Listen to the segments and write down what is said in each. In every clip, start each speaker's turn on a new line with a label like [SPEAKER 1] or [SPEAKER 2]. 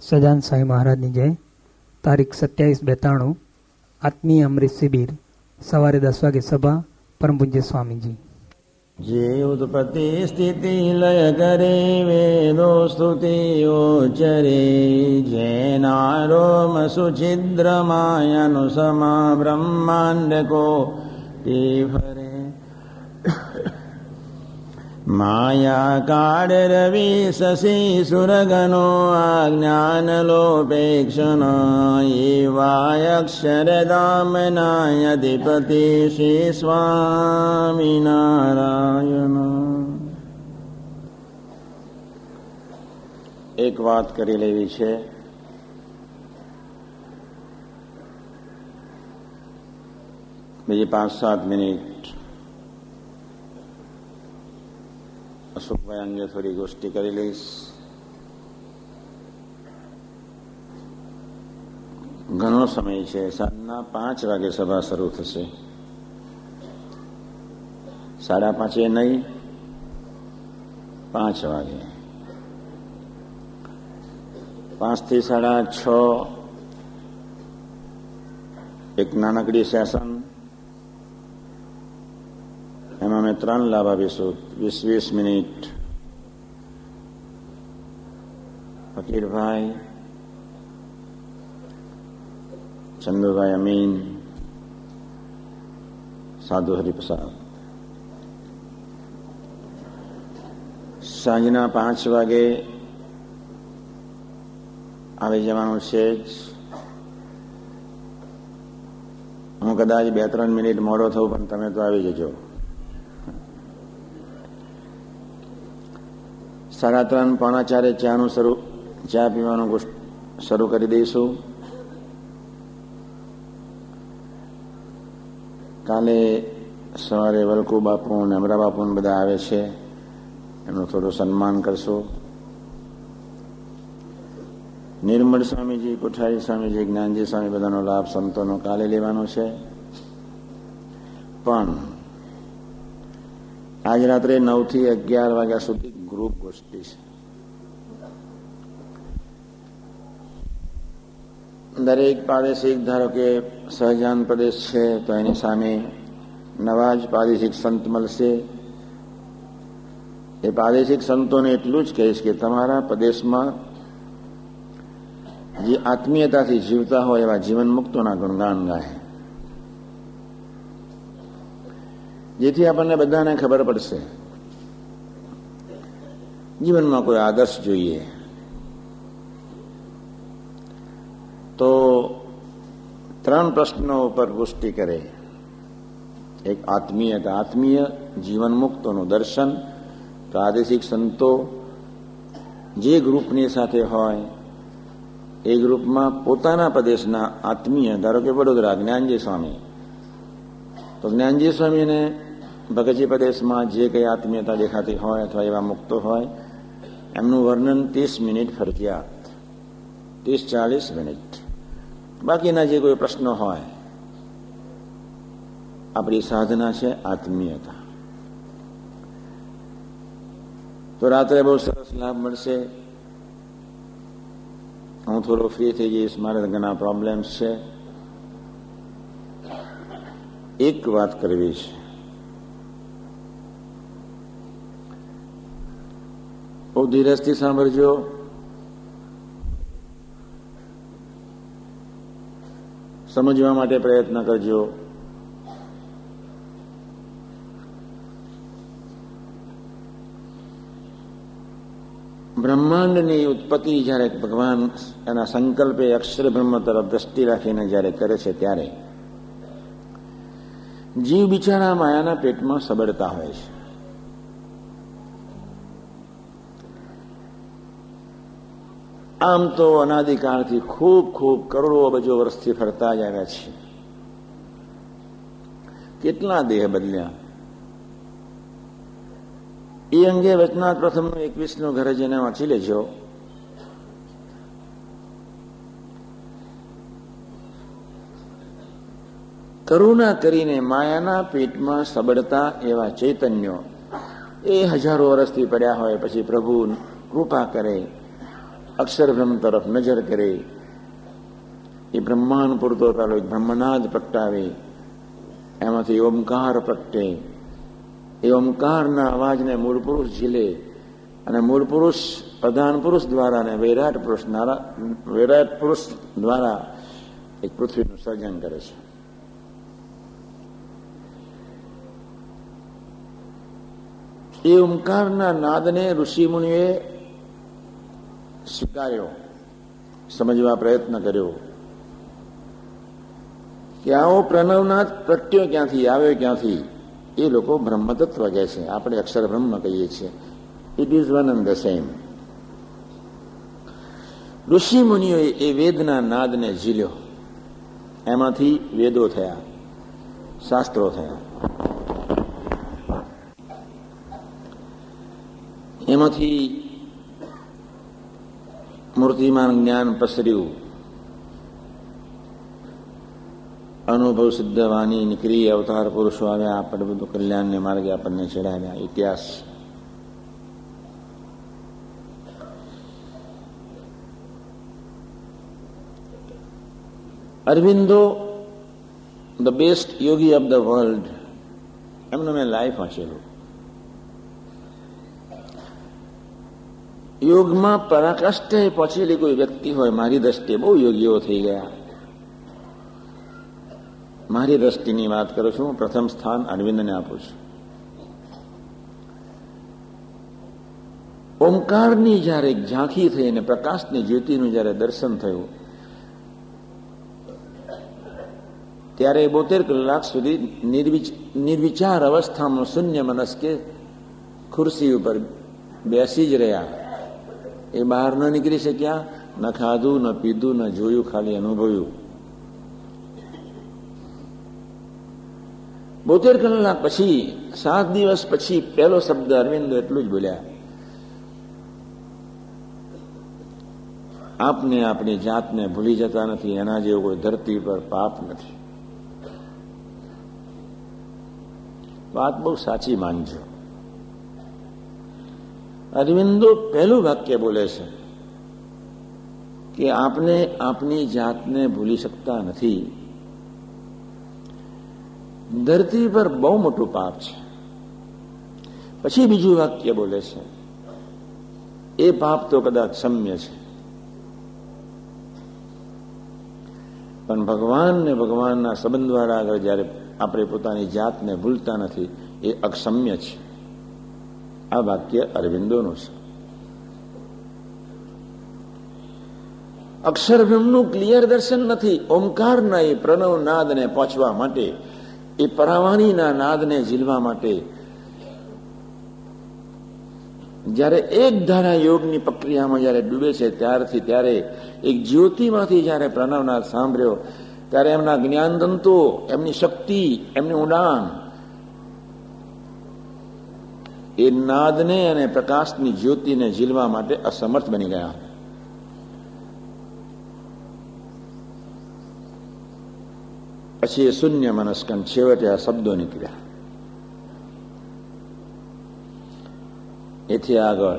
[SPEAKER 1] સજાન સાંઈ મહારાજની જય. તારીખ સત્યાવીસ બેતાણું, આત્મીય અમૃત શિબિર, સવારે દસ વાગે સભા પરમ પૂજ્ય સ્વામીજી.
[SPEAKER 2] જે ઉત્પત્તિ સ્થિતિ લય કરે, વેદો સ્તુતિઓ ચરે જેનારોમ સમા બ્રહ્માંડ કો, તે ફરે. અક્ષરદામના અધિપતિ શ્રી સ્વામિનારાયણ એક વાત કરી લેવી છે બીજી પાંચ સાત મિનિટ અશોકભાઈ અંગે થોડી ગોષ્ઠી કરી લઈશ. ઘણો સમય છે. સાંજના પાંચ વાગે સભા શરૂ થશે. સાડા પાંચે નહીં, પાંચ વાગે. પાંચથી સાડા છ, એક નાનકડી સેશન એમાં અમે ત્રણ લાભ આપીશું વીસ વીસ મિનિટ ફકીરભાઈ ચંદુભાઈ અમીન સાધુ હરિપ્રસાદ સાંજના પાંચ વાગે આવી જવાનું છે જ. હું કદાચ બે, ત્રણ મિનિટ મોડો થઉં, પણ તમે તો આવી જજો. સાડા ત્રણ પોણા ચારે ચાનું શરૂ, ચા પીવાનું શરૂ કરી દઈશું. કાલે સવારે વલકુ બાપુ અને અમરા બાપુ બધા આવે છે એનું થોડું સન્માન કરશું. નિર્મળ સ્વામીજી, કોઠારી સ્વામીજી, જ્ઞાનજી સ્વામી બધાનો લાભ સંતોનો કાલે લેવાનો છે. પણ આજ રાત્રે નવથી અગિયાર વાગ્યા સુધી ગ્રુપ ગોષ્ઠી છે. દરેક પ્રાદેશિક, ધારો કે સહજાન પ્રદેશ છે, તો એની સામે નવા જ પ્રાદેશિક સંત મળશે. એ પ્રાદેશિક સંતોને એટલું જ કહીશ કે તમારા પ્રદેશમાં જે આત્મીયતાથી જીવતા હોય એવા જીવન મુક્તોના ગુણગાન ગાય. જેથી આપણને બધાને ખબર પડશે. જીવનમાં કોઈ આદર્શ જોઈએ. તો ત્રણ પ્રશ્નો ઉપર પુષ્ટિ કરે. એક આત્મીયતા આત્મીય જીવન મુક્તોનું દર્શન, પ્રાદેશિક સંતો જે ગ્રુપની સાથે હોય, એ ગ્રુપમાં પોતાના પ્રદેશના આત્મીય, ધારો કે વડોદરા જ્ઞાનજી સ્વામી. તો જ્ઞાનજી સ્વામીને ભગતજી પ્રદેશમાં જે કંઈ આત્મીયતા દેખાતી હોય અથવા એવા મુક્તો હોય, એમનું વર્ણન ત્રીસ મિનિટ ફરજિયાત. ત્રીસ ચાલીસ મિનિટ. બાકીના જે કોઈ પ્રશ્નો હોય, આપણી સાધના છે આત્મીયતા. તો રાત્રે બહુ સરસ લાભ મળશે. હું થોડો ફ્રી થઈ જઈશ, મારે ઘણા પ્રોબ્લેમ્સ છે. એક વાત કરવી છે. બહુ ધીરજથી સાંભળજો સમજવા માટે પ્રયત્ન કરજો. બ્રહ્માંડની ઉત્પત્તિ જ્યારે ભગવાન એના સંકલ્પે અક્ષર બ્રહ્મ તરફ દ્રષ્ટિ રાખીને જ્યારે કરે છે ત્યારે, જીવ બિચારા માયાના પેટમાં સબડતા હોય છે. આમ તો અનાદિકાળથી ખૂબ ખૂબ કરોડો અબજો વર્ષથી ફરતા જ આવ્યા છે કેટલા દેહ બદલ્યા? એ અંગે વચનાથ પ્રથમનું એકવીસનું ઘરે જઈને વાંચી લેજો. કરુણા કરીને માયાના પેટમાં સબડતા એવા ચૈતન્યો. એ હજારો વર્ષથી પડ્યા હોય પછી પ્રભુ કૃપા કરે. અક્ષરબ્રહ્મ તરફ નજર કરે. એ બ્રહ્માંડ પૂરતો એક બ્રહ્મનાદ પ્રગટાવે. એમાંથી ઓમકાર પ્રગટે. એ ઓમકારના અવાજને મૂળ પુરુષ ઝીલે અને મૂળ પુરુષ પ્રધાન પુરુષ દ્વારા અને વૈરાટ પુરુષ વૈરાટ પુરુષ દ્વારા એક પૃથ્વીનું સર્જન કરે છે. એ ઓમકારના નાદને ઋષિમુનિએ સ્વીકાર્યો. સમજવા પ્રયત્ન કર્યો કે આવો પ્રણવનાથ પ્રત્યો ક્યાંથી, આવ્યો ક્યાંથી? એ લોકો બ્રહ્મતત્વ કહે છે. આપણે અક્ષર બ્રહ્મ કહીએ છીએ. It is one and the same ઋષિ મુનિઓએ એ વેદના નાદને ઝીલ્યો. એમાંથી વેદો થયા, શાસ્ત્રો થયા. એમાંથી મૂર્તિમાન જ્ઞાન પસર્યું અનુભવ સિદ્ધ વાણી નીકળી અવતાર પુરુષો આવ્યા આપણે બધું કલ્યાણને માર્ગે આપણને ચડાવ્યા ઇતિહાસ Aurobindo the best yogi of the world એમનો મેં લાઈફ વાંચેલું યોગમાં પરાકાષ્ઠે પહોંચેલી કોઈ વ્યક્તિ હોય મારી દ્રષ્ટિએ બહુ યોગીઓ થઈ ગયા મારી દ્રષ્ટિની વાત કરું છું પ્રથમ સ્થાન અરવિંદને આપું છું ઓમકારની જ્યારે ઝાંખી થઈ અને પ્રકાશની જ્યોતિનું જ્યારે દર્શન થયું ત્યારે બોતેર કલાક સુધી નિર્વિચાર અવસ્થામાં શૂન્ય મનસ્કે ખુરશી ઉપર બેસી જ રહ્યા એ બહાર ન નીકળી શક્યા, ન ખાધું, ન પીધું, ન જોયું, ખાલી અનુભવ્યું. બોતેર કલાક પછી, સાત દિવસ પછી પહેલો શબ્દ અરવિંદ એટલું જ બોલ્યા. આપને આપણી જાતને ભૂલી જતા નથી, એના જેવો કોઈ ધરતી પર પાપ નથી. વાત બહુ સાચી માનજો. અરવિંદો પહેલું વાક્ય બોલે છે કે આપને આપની જાતને ભૂલી શકતા નથી. ધરતી પર બહુ મોટું પાપ છે. પછી બીજું વાક્ય બોલે છે, એ પાપ તો કદાચ સમ્ય છે. પણ ભગવાન ને ભગવાનના સંબંધ દ્વારા આગળ જ્યારે આપણે પોતાની જાતને ભૂલતા નથી, એ અક્ષમ્ય છે. આ વાક્ય અરવિંદોનું છે. અક્ષરભ્રમનું ક્લિયર દર્શન નથી. ઓમકારના એ પ્રણવ નાદને પહોંચવા માટે, એ પરાવાણીના નાદને ઝીલવા માટે. જ્યારે એક ધારા યોગની પ્રક્રિયામાં જ્યારે ડૂબે છે, ત્યારથી ત્યારે એક જ્યોતિમાંથી જ્યારે પ્રણવનાદ સાંભળ્યો, ત્યારે એમના જ્ઞાન તંતુઓ એમની શક્તિ, એમની ઉડાન એ નાદને અને પ્રકાશની જ્યોતિને ઝીલવા માટે અસમર્થ બની ગયા. પછી એ શૂન્ય મનસ્કન છેવટે આ શબ્દો નીકળ્યા. એથી આગળ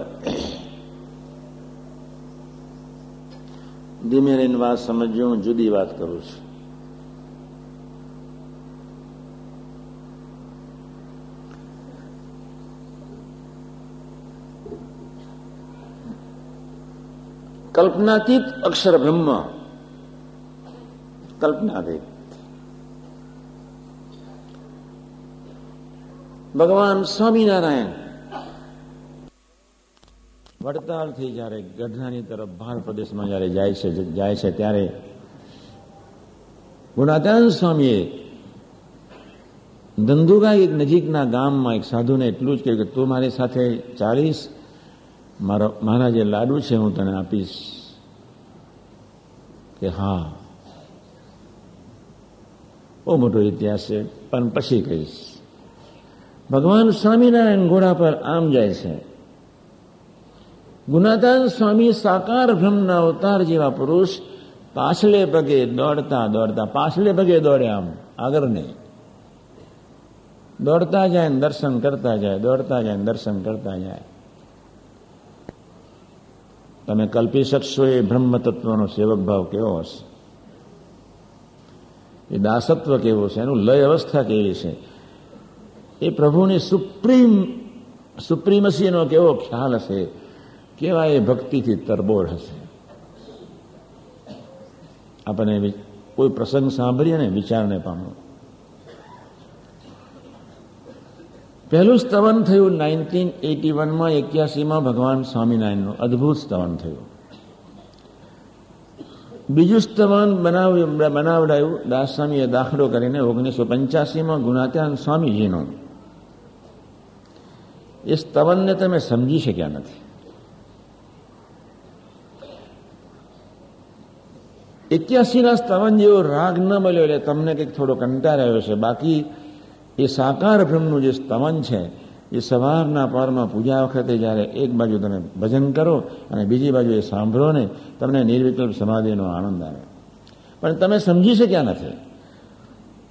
[SPEAKER 2] ધીમે વાત સમજ્યું, હું જુદી વાત કરું છું. કલ્પનાતીત અક્ષર બ્રહ્મ. કલ્પનાતીત ભગવાન સ્વામિનારાયણ. વડતાલથી જયારે ગઢડાની તરફ ભાર પ્રદેશમાં જયારે જાય છે જાય છે ત્યારે ગુણાતાન સ્વામીએ ધંધુકા એક નજીકના ગામમાં એક સાધુને એટલું જ કહ્યું કે તું મારી સાથે ચાલીસ મારો મારા જે લાડુ છે, હું તને આપીશ. કે હા. બહુ મોટો ઇતિહાસ છે, પણ પછી કહીશ. ભગવાન સ્વામિનારાયણ ઘોડા પર આમ જાય છે. ગુનાદાન સ્વામી સાકાર બ્રહ્મના અવતાર જેવા પુરુષ પાછલે પગે દોડતા દોડતા, પાછલે પગે દોડે આમ, આગળ નહીં. દોડતા જાય દર્શન કરતા જાય, દોડતા જાય દર્શન કરતા જાય. તમે કલ્પી શકશો એ બ્રહ્મ તત્વનો સેવક ભાવ કેવો હશે? એ દાસત્વ કેવો છે? એનું લય અવસ્થા કેવી છે? એ પ્રભુની સુપ્રીમ, સુપ્રીમસીનો કેવો ખ્યાલ હશે? કેવા એ ભક્તિથી તરબોળ હશે. આપણને કોઈ પ્રસંગ સાંભળીએ ને વિચારને પામો. પહેલું સ્તવન થયું નાઇન્ટીન એટી વનમાં એક્યાસીમાં ભગવાન સ્વામિનારાયણનું અદ્ભુત સ્તવન થયું. બીજું સ્તવન બનાવડાયું દાસ સ્વામીએ દાખલો કરીને ઓગણીસો પંચ્યાસીમાં ગુણાત્યાન સ્વામીજીનું. એ સ્તવનને તમે સમજી શક્યા નથી. એક્યાસીના સ્તવન જેવો રાગ ન મળ્યો એટલે તમને કંઈક થોડો કંટાળ આવ્યો છે બાકી એ સાકાર બ્રહ્મનું જે સ્તવન છે, એ સવારના પરમાં પૂજા વખતે જ્યારે એક બાજુ તમે ભજન કરો અને બીજી બાજુ એ સાંભળો ને, તમને નિર્વિકલ્પ સમાધિનો આનંદ આવે. પણ તમે સમજી શક્યા નથી.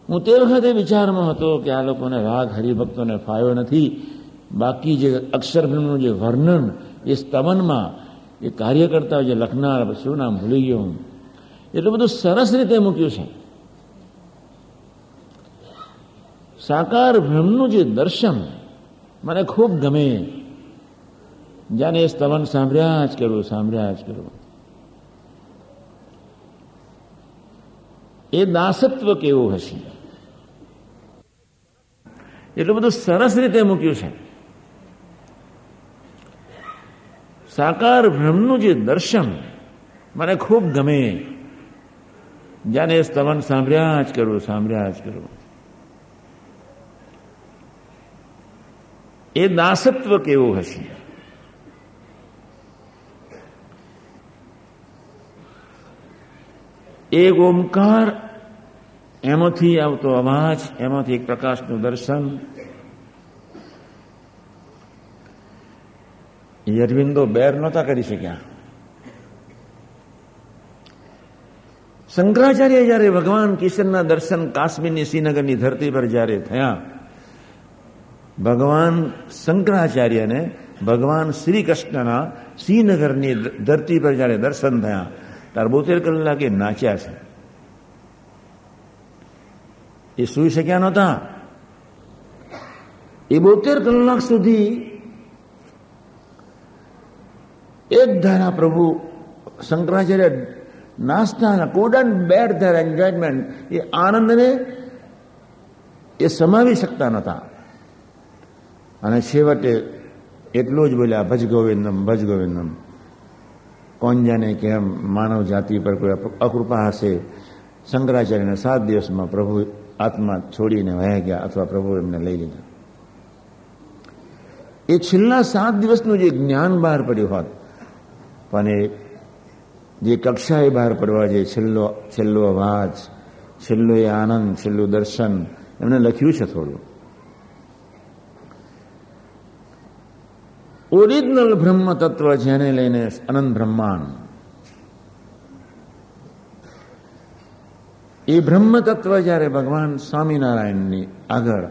[SPEAKER 2] હું તે વખતે વિચારમાં હતો કે આ લોકોને રાગ હરિભક્તોને ફાયો નથી. બાકી જે અક્ષર બ્રહ્મનું જે વર્ણન, એ સ્તવનમાં એ કાર્યકર્તા જે લખનાર, શું નામ ભૂલી ગયો હું. એટલું બધું સરસ રીતે મૂક્યું છે. સાકાર બ્રહ્મનું જે દર્શન મને ખૂબ ગમે. જાણે સ્તવન સાંભળ્યા જ કરવું સાંભળ્યા જ કરવું એ દાસત્વ કેવું હશે? એટલું બધું સરસ રીતે મૂક્યું છે. સાકાર બ્રહ્મનું જે દર્શન મને ખૂબ ગમે. જાને સ્તવન સાંભળ્યા જ કરવું સાંભળ્યા જ કરવું એ દાસત્વ કેવું હશે? એક ઓમકાર એમાંથી આવતો અવાજ, એમાંથી એક પ્રકાશનું દર્શન. અરવિંદો બેર નહોતા કરી શક્યા. શંકરાચાર્ય જ્યારે ભગવાન કિશનના દર્શન કાશ્મીરની શ્રીનગરની ધરતી પર જ્યારે થયા ભગવાન શંકરાચાર્યને ભગવાન શ્રી કૃષ્ણના શ્રીનગરની ધરતી પર જ્યારે દર્શન થયા ત્યારે બોતેર કલાકે નાચ્યા છે. એ સુઈ શક્યા નહોતા. એ બોતેર કલાક સુધી એક ધારા પ્રભુ શંકરાચાર્ય નાસ્તા કોડન બેડ ધેર એન્જોયમેન્ટ એ આનંદને એ સમાવી શકતા નહોતા. અને છેવટે એટલું જ બોલ્યા, ભજ ગોવિંદમ ભજ ગોવિંદમ. કોણ જાણે કેમ માનવ જાતિ પર કોઈ અકૃપા હશે. શંકરાચાર્યને સાત દિવસમાં પ્રભુ આત્મા છોડીને વહ્યા ગયા અથવા પ્રભુ એમને લઈ લીધા. એ છેલ્લા સાત દિવસનું જે જ્ઞાન બહાર પડ્યું હોત, પણ એ જે કક્ષાએ બહાર પડવા જે છેલ્લો છેલ્લો અવાજ, છેલ્લો એ આનંદ, છેલ્લું દર્શન એમને લખ્યું છે થોડું. ઓરિજિનલ બ્રહ્મ તત્વ જેને લઈને અનંત બ્રહ્માંડ. એ બ્રહ્મ તત્વ જ્યારે ભગવાન સ્વામિનારાયણની આગળ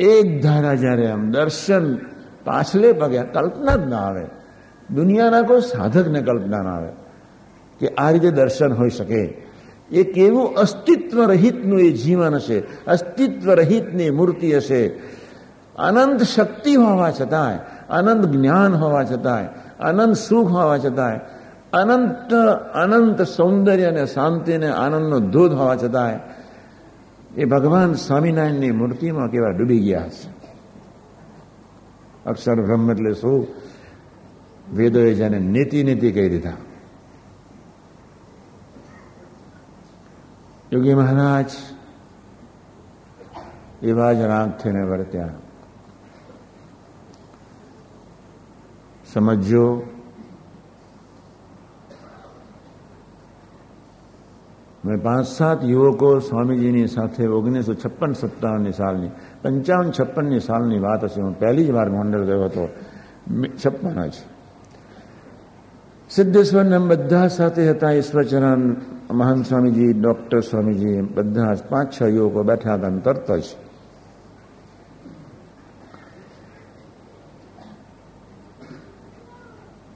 [SPEAKER 2] એક ધારા જ્યારે આમ દર્શન પાછલે પગ્યા કલ્પના જ ના આવે. દુનિયાના કોઈ સાધકને કલ્પના ના આવે કે આ રીતે દર્શન હોઈ શકે. એ કેવું અસ્તિત્વ રહિતનું એ જીવન હશે અસ્તિત્વ રહિતની મૂર્તિ હશે. અનંત શક્તિ હોવા છતાંય અનંત જ્ઞાન હોવા છતાંય અનંત સુખ હોવા છતાંય અનંત અનંત સૌંદર્ય અને શાંતિ અને આનંદનો ધોધ હોવા છતાંય એ ભગવાન સ્વામિનારાયણની મૂર્તિમાં કેવા ડૂબી ગયા હશે અક્ષર બ્રહ્મ એટલે શું? વેદોએ જેને નીતિ નીતિ કહી દીધા યોગી મહારાજ એવા જ રાગ થઈને વર્ત્યા સમજો મેં પાંચ સાત યુવકો સ્વામીજીની સાથે ઓગણીસો છપ્પન સત્તાવનની સાલની, પંચાવન છપ્પનની સાલની વાત હશે. હું પહેલી જ વાર ગોંડલ ગયો હતો. છપ્પન જ. સિદ્ધેશ્વરને બધા સાથે હતા ઈશ્વરચરણ મહાન સ્વામીજી, ડોક્ટર સ્વામીજી, બધા પાંચ છ યુવકો બેઠા હતા તરત જ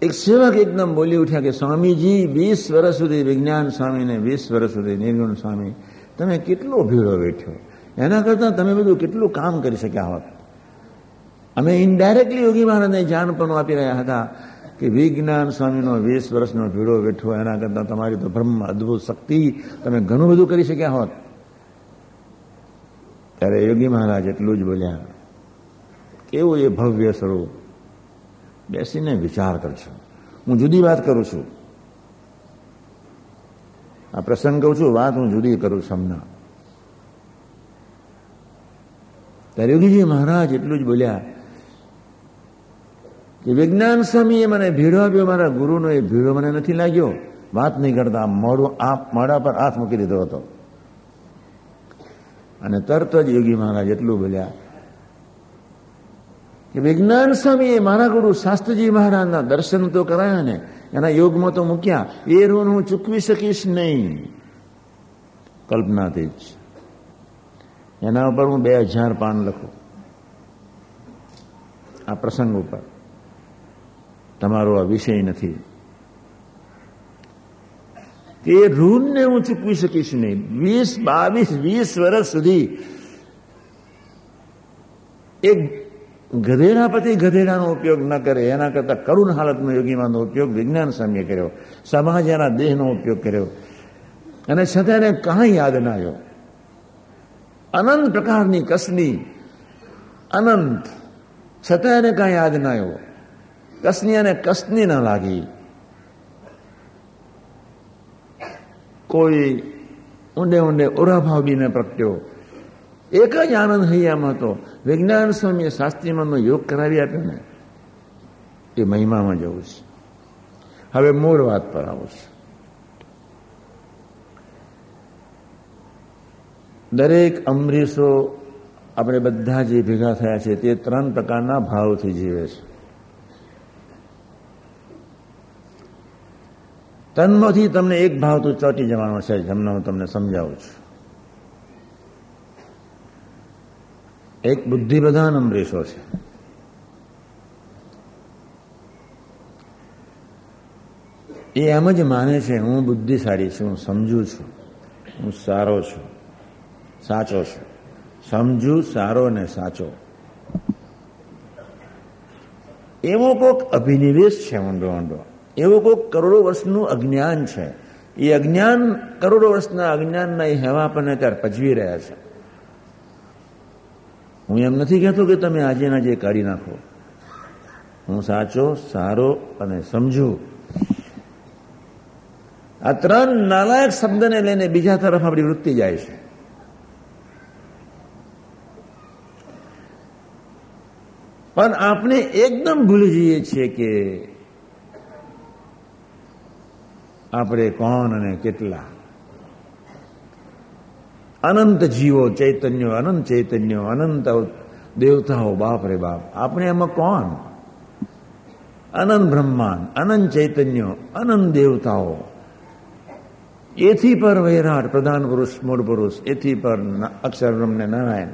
[SPEAKER 2] એક સેવક એકદમ બોલી ઉઠ્યા કે, સ્વામીજી, વીસ વર્ષ સુધી વિજ્ઞાન સ્વામીને વીસ વર્ષ સુધી નિર્ગુણ સ્વામી, તમે કેટલો ભીડો બેઠો એના કરતાં તમે બધું કેટલું કામ કરી શક્યા હોત? અમે ઇનડાયરેક્ટલી યોગી મહારાજને જાણપણું આપી રહ્યા હતા કે, વિજ્ઞાન સ્વામીનો વીસ વર્ષનો ભીડો બેઠો એના કરતાં તમારી તો બ્રહ્મ અદભુત શક્તિ, તમે ઘણું બધું કરી શક્યા હોત. ત્યારે યોગી મહારાજ એટલું જ બોલ્યા, કેવું એ ભવ્ય સ્વરૂપ? બેસીને વિચાર કરજો હું જુદી વાત કરું છું. આ પ્રસંગ કહું છું, વાત હું જુદી કરું હમણાં ત્યારે યોગીજી મહારાજ એટલું જ બોલ્યા કે વિજ્ઞાન સ્વામીએ મને ભીડો આપ્યો, મારા ગુરુનો એ ભીડો મને નથી લાગ્યો. વાત નહીં કરતા મોડું આપ મોડા પર હાથ મૂકી દીધો હતો. અને તરત જ યોગી મહારાજ એટલું બોલ્યા કે વિજ્ઞાન સ્વામીએ મારા ગુરુ શાસ્ત્રીજી મહારાજના દર્શન તો કરાયા ને એના યોગમાં તો મૂક્યા એ ઋણ હું ચૂકવી શકીશ નહીં કલ્પનાથી જ એના ઉપર હું બે હજાર પાન લખું આ પ્રસંગ ઉપર તમારો આ વિષય નથી એ ઋણને હું ચૂકવી શકીશ નહીં વીસ બાવીસ વીસ વર્ષ સુધી એક ગધેડા પછી ગધેડાનો ઉપયોગ ન કરે, એના કરતા કરુણ હાલતનો યોગીમાંનો ઉપયોગ વિજ્ઞાન સામે કર્યો, સમાજ એના દેહનો ઉપયોગ કર્યો. અને છતાં એને કાંઈ યાદ ના આવ્યો. અનંત પ્રકારની કસની, અનંત. છતાં એને કાંઈ યાદ ના આવ્યો. કસની અને કસની ન લાગી. કોઈ ઊંડે ઊંડે ઓરાભાવ બીને પ્રગટ્યો. એક જ આનંદ હૈયામાં હતો વિજ્ઞાન સ્વામીએ શાસ્ત્રીમાંનો યોગ કરાવી આપ્યો ને એ મહિમામાં જવું છે હવે મૂળ વાત પર આવું છું દરેક અમરીશો આપણે બધા જે ભેગા થયા છે તે ત્રણ પ્રકારના ભાવથી જીવે છે તન્મથી તમને એક ભાવ તો ચોટી જવાનો છે જેમને હું તમને સમજાવું છું એક બુદ્ધિ પ્રધાન અમરીશો છે. એ એમ જ માને છે, હું બુદ્ધિશાળી છું, હું સમજુ છું, હું સારો છું, સાચો છું. સમજુ, સારો ને સાચો. એવો કોઈક અભિનિવેશ છે, ઊંડો ઊંડો. એવો કોઈક કરોડો વર્ષનું અજ્ઞાન છે. એ અજ્ઞાન કરોડો વર્ષના અજ્ઞાનના એ પણ ત્યારે પજવી રહ્યા છે. હું એમ નથી કહેતો કે તમે આજેના જે કાઢી નાખો. હું સાચો, સારો અને સમજુ. આ ત્રણ નાલાયક શબ્દને લઈને બીજા તરફ આપણી વૃત્તિ જાય છે. પણ આપણે એકદમ ભૂલી જઈએ છીએ કે આપણે કોણ અને કેટલા. અનંત જીવો, ચૈતન્યો, અનંત ચૈતન્યો, અનંત દેવતાઓ, બાપ રે બાપ. આપણે એમાં કોણ? અનંત બ્રહ્માંડ, અનંત ચૈતન્યો, અનંત દેવતાઓ. એથી પર વૈરાટ, પ્રધાન પુરુષ, મૂળ પુરુષ, એથી પર અક્ષર બ્રહ્મને નારાયણ.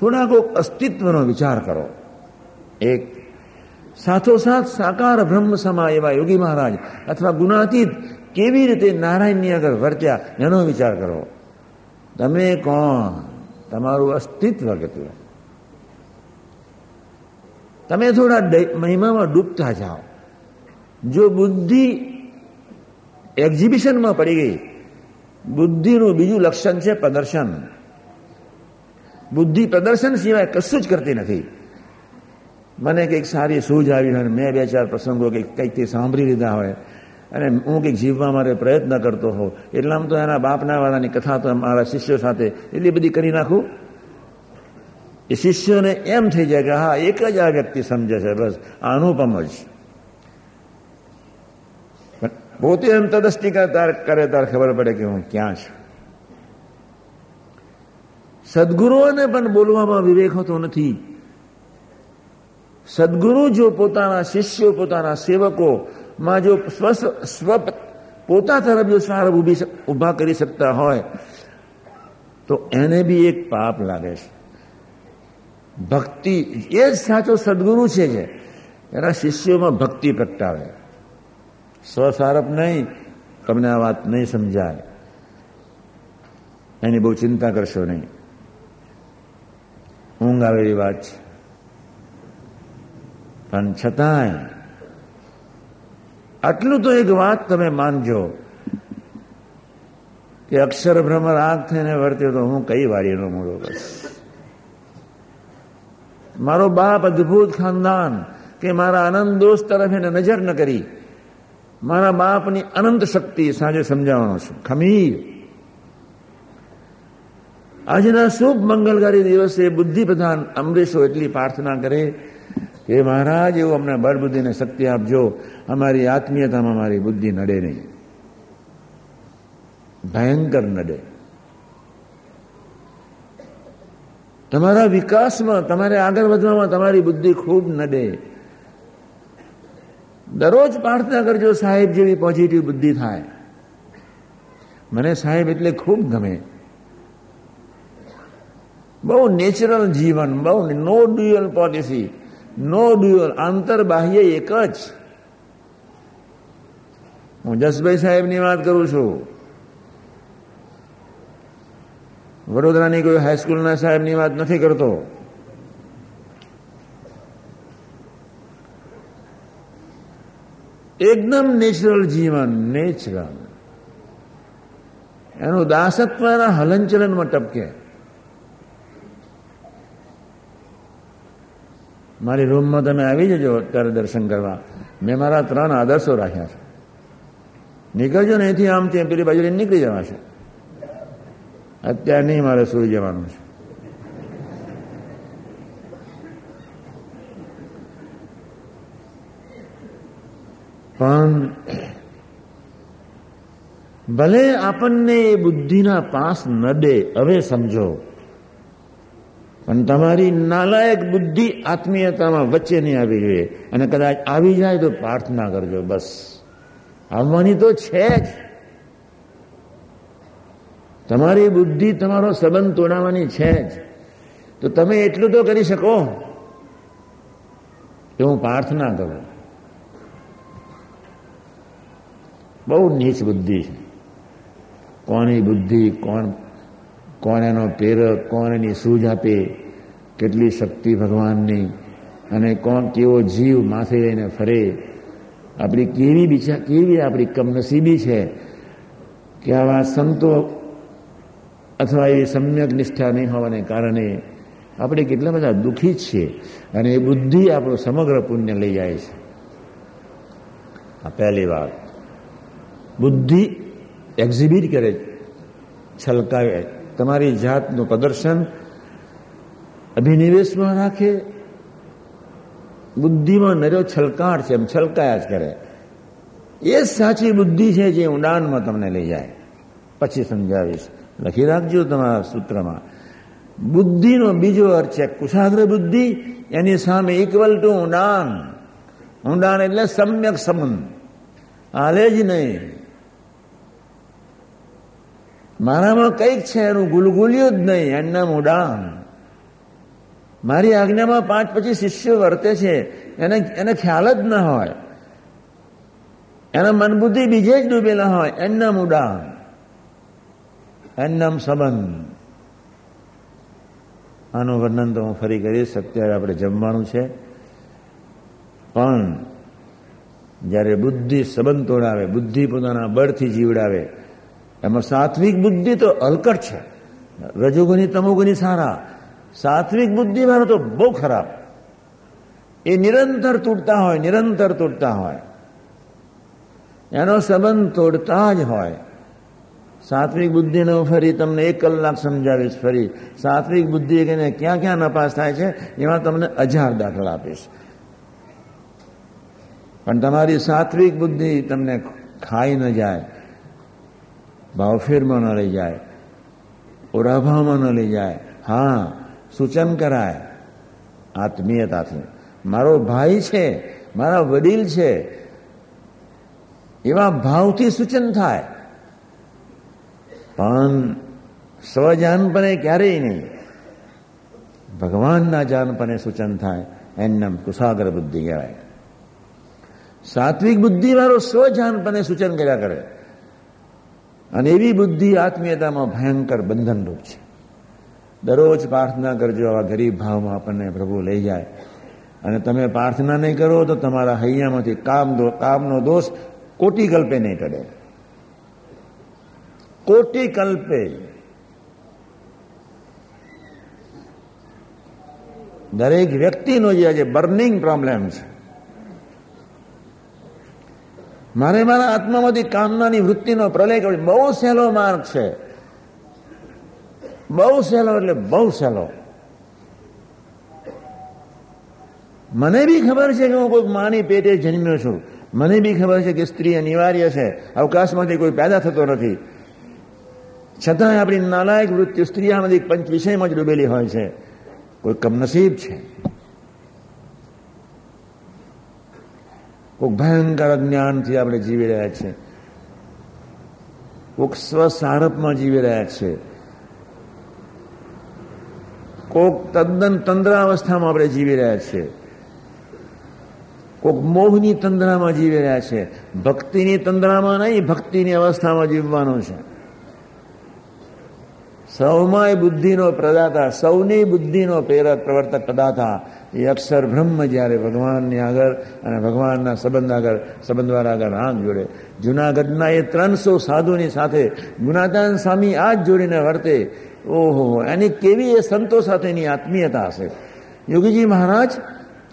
[SPEAKER 2] થોડા કોક અસ્તિત્વનો વિચાર કરો. એક, સાથોસાથ સાકાર બ્રહ્મ સમા એવા યોગી મહારાજ અથવા ગુણાતીત કેવી રીતે નારાયણની આગળ વર્ત્યા, એનો વિચાર કરો. તમે કોણ? તમારું અસ્તિત્વ કેટલું? તમે થોડા મહિમામાં ડૂબતા જાઓ. જો બુદ્ધિ એક્ઝિબિશનમાં પડી ગઈ, બુદ્ધિનું બીજું લક્ષણ છે પ્રદર્શન. બુદ્ધિ પ્રદર્શન સિવાય કશું જ કરતી નથી. મને કંઈક સારી સૂઝ આવી હોય મેં બે ચાર પ્રસંગો કંઈક કંઈકથી સાંભળી લીધા હોય. અને હું કંઈક જીવવા માટે પ્રયત્ન કરતો હોઉં. એટલામાં તો એના બાપના વાળાની કથા તો મારા શિષ્યો સાથે એટલી બધી કરી નાખું. એ શિષ્યોને એમ થઈ જાય કે હા, એક જ આ વ્યક્તિ સમજે છે, બસ અનુપમ જ પોતે એમ તદસ્તી તાર કરે, તાર ખબર પડે કે હું ક્યાં છું. સદગુરુઓને પણ બોલવામાં વિવેક હોતો નથી. સદગુરુ જો પોતાના શિષ્યો, પોતાના સેવકો માં જો સ્વ પોતા તરફ જો સારબ ઊભી ઊભા કરી શકતા હોય, તો એને બી એક પાપ લાગે છે. ભક્તિ એ જ સાચો સદગુરુ છે જે એના શિષ્યોમાં ભક્તિ પ્રગટાવે. સ્વસારપ નહીં, તમને આ વાત નહીં સમજાય. એની બહુ ચિંતા કરશો નહીં. ઊંઘ આવેલી વાત છે. પણ છતાંય આટલું તો એક વાત તમે માનજો કે અક્ષર ભ્રમર આંખ થઈને વર્તે તો હું કઈ વાળીનો મૂળો બસ મારો બાપ અદભુત ખાનદાન કે મારા આનંદ દોસ્ત તરફ એને નજર ન કરી. મારા બાપની અનંત શક્તિ સાંજે સમજાવવાનો છું. ખમીર. આજના શુભ મંગલકારી દિવસે બુદ્ધિ પ્રધાન અમરીશો એટલી પ્રાર્થના કરે કે મહારાજ, એવું અમને બળબુદ્ધિને શક્તિ આપજો. અમારી આત્મીયતામાં મારી બુદ્ધિ નડે નહીં. ભયંકર નડે. તમારા વિકાસમાં, તમારે આગળ વધવામાં તમારી બુદ્ધિ ખૂબ નડે. દરરોજ પ્રાર્થના કરજો, સાહેબ, જેવી પોઝિટિવ બુદ્ધિ થાય. મને સાહેબ એટલે ખૂબ ગમે. બહુ નેચરલ જીવન, બહુ no dual policy no dual આંતર બાહ્ય એક જ. હું જસભાઈ સાહેબની વાત કરું છું. વડોદરાની કોઈ હાઈસ્કૂલના સાહેબની વાત નથી કરતો. એકદમ નેચરલ જીવન નેચરલ એનું દાસત્વના હલનચલનમાં ટપકે. મારી રૂમમાં તમે આવી જજો અત્યારે દર્શન કરવા. મેં મારા ત્રણ આદર્શો રાખ્યા છે. નીકળજો ને અહીંથી આમ ત્યાં પેલી બાજુ નીકળી જવાશે અત્યારે નહીં મારે સુઈ જવાનું છે. પણ ભલે આપણને એ બુદ્ધિના પાસ ન દે હવે સમજો પણ તમારી નાલાયક બુદ્ધિ આત્મીયતામાં વચ્ચે નહીં આવી જોઈએ અને કદાચ આવી જાય તો પ્રાર્થના કરજો, બસ. આવવાની તો છે જ. તમારી બુદ્ધિ તમારો સંબંધ તોડાવવાની છે જ. તો તમે એટલું તો કરી શકો કે હું પ્રાર્થના કરું. બહુ નીચ બુદ્ધિ છે. કોની બુદ્ધિ, કોણ કોણ એનો પ્રેરક, કોણ એની સૂઝ આપે કેટલી શક્તિ ભગવાનની અને કોણ કેવો જીવ માથે લઈને ફરે. આપણી કેવી બીજા કેવી આપણી કમનસીબી છે કે આવા સંતો અથવા એવી સમ્યક નિષ્ઠા નહીં હોવાને કારણે આપણે કેટલા બધા દુઃખી છીએ અને એ બુદ્ધિ આપણું સમગ્ર પુણ્ય લઈ જાય છે. આ પહેલી વાત. બુદ્ધિ એક્ઝિબિટ કરે, છલકાવે. તમારી જાતનું પ્રદર્શન અભિનિવેશમાં રાખે. બુદ્ધિમાં નર્યો છલકાટ છે, એમ છલકાયા જ કરે. એ સાચી બુદ્ધિ છે જે ઊંડાણમાં તમને લઈ જાય. પછી સમજાવીશ. લખી રાખજો તમારા સૂત્રમાં. બુદ્ધિનો બીજો અર્થ છે કુશાગ્ર બુદ્ધિ, એની સામે ઇક્વલ ટુ ઊંડાણ. ઊંડાણ એટલે સમ્યક સંબંધ. હાલે જ નહીં. મારામાં કંઈક છે એનું ગુલગુલ્યું જ નહીં એમના ઊંડાણ. મારી આજ્ઞામાં પાંચ પછી શિષ્ય વર્તે છે. એને એને ખ્યાલ જ ન હોય. એના મન બુદ્ધિ બીજે જ ડૂબેલા હોય. એમના ઉડાણ એમનામ સંબંધ. આનું વર્ણન તો હું ફરી કરીશ. અત્યારે આપણે જમવાનું છે. પણ જ્યારે બુદ્ધિ સંબંધ તોડાવે, બુદ્ધિ પોતાના બળથી જીવડાવે, એમાં સાત્વિક બુદ્ધિ તો અલકટ છે. રજોગુની તમોગુની સારા. સાત્વિક બુદ્ધિ મારો તો બહુ ખરાબ. એ નિરંતર તૂટતા હોય, નિરંતર તૂટતા હોય. એનો સંબંધ તોડતા જ હોય. સાત્વિક બુદ્ધિનો ફરી, તમને એક કલાક સમજાવીશ ફરી. સાત્વિક બુદ્ધિ કહીને ક્યાં ક્યાં નપાસ થાય છે, એમાં તમને અજાર દાખલા આપીશ. પણ તમારી સાત્વિક બુદ્ધિ તમને ખાઈ ન જાય, ભાવફેરમાં ન લઈ જાય ઓરાભાવમાં ન લઈ જાય. હા સૂચન કરાય. આત્મીયતાથી. મારો ભાઈ છે, મારા વડીલ છે, એવા ભાવથી સૂચન થાય. પણ સ્વજાનપણે ક્યારેય નહીં. ભગવાનના જાનપણે સૂચન થાય. એમનામ કુસાગર બુદ્ધિ કહેવાય. સાત્વિક બુદ્ધિવાળો સ્વજાનપણે સૂચન કર્યા કરે. અને એવી બુદ્ધિ આત્મીયતામાં ભયંકર બંધનરૂપ છે. દરરોજ પ્રાર્થના કરજો આવા ગરીબ ભાવમાં આપણને પ્રભુ લઈ જાય. અને તમે પ્રાર્થના નહીં કરો તો તમારા હૈયામાંથી કામ કામનો દોષ કોટી કલ્પે નહીં ટળે. કોટી કલ્પે. દરેક વ્યક્તિનો જે આજે બર્નિંગ પ્રોબ્લેમ છે. મારે મારા આત્મામાંથી કામનાની વૃત્તિનો પ્રલય કરવો, બહુ સહેલો માર્ગ છે. બહુ સહેલો એટલે બહુ સહેલો. મને બી ખબર છે કે હું કોઈ માની પેટે જન્મ્યો છું. મને બી ખબર છે કે સ્ત્રી અનિવાર્ય છે. અવકાશમાંથી કોઈ પેદા થતો નથી. છતાં આપણી નાલાયક વૃત્તિ સ્ત્રીયામાંથી પંચ વિષયમાં જ ડૂબેલી હોય છે. કોઈ કમનસીબ છે. કોઈક ભયંકર જ્ઞાનથી આપણે જીવી રહ્યા છીએ કોઈક સ્વસારપમાં જીવી રહ્યા છે. કોઈક તદ્દન તંદ્રાવસ્થામાં આપણે જીવી રહ્યા છીએ કોઈક મોહની તંદ્રામાં જીવી રહ્યા છે. ભક્તિની તંદ્રામાં નહીં, ભક્તિની અવસ્થામાં જીવવાનું છે. સૌમાંય બુદ્ધિનો પ્રદાતા, સૌની બુદ્ધિનો પ્રેરક પ્રવર્તક પ્રદાતા એ અક્ષર બ્રહ્મ જ્યારે ભગવાનની આગળ અને ભગવાનના સંબંધ આગળ સંબંધવાળા આગળ હાથ જોડે. જુનાગઢના એ ત્રણસો સાધુની સાથે ગુનાદાન સ્વામી આ જ જોડીને વર્તે. ઓહો, એની કેવી એ સંતો સાથેની આત્મીયતા હશે? યોગીજી મહારાજ,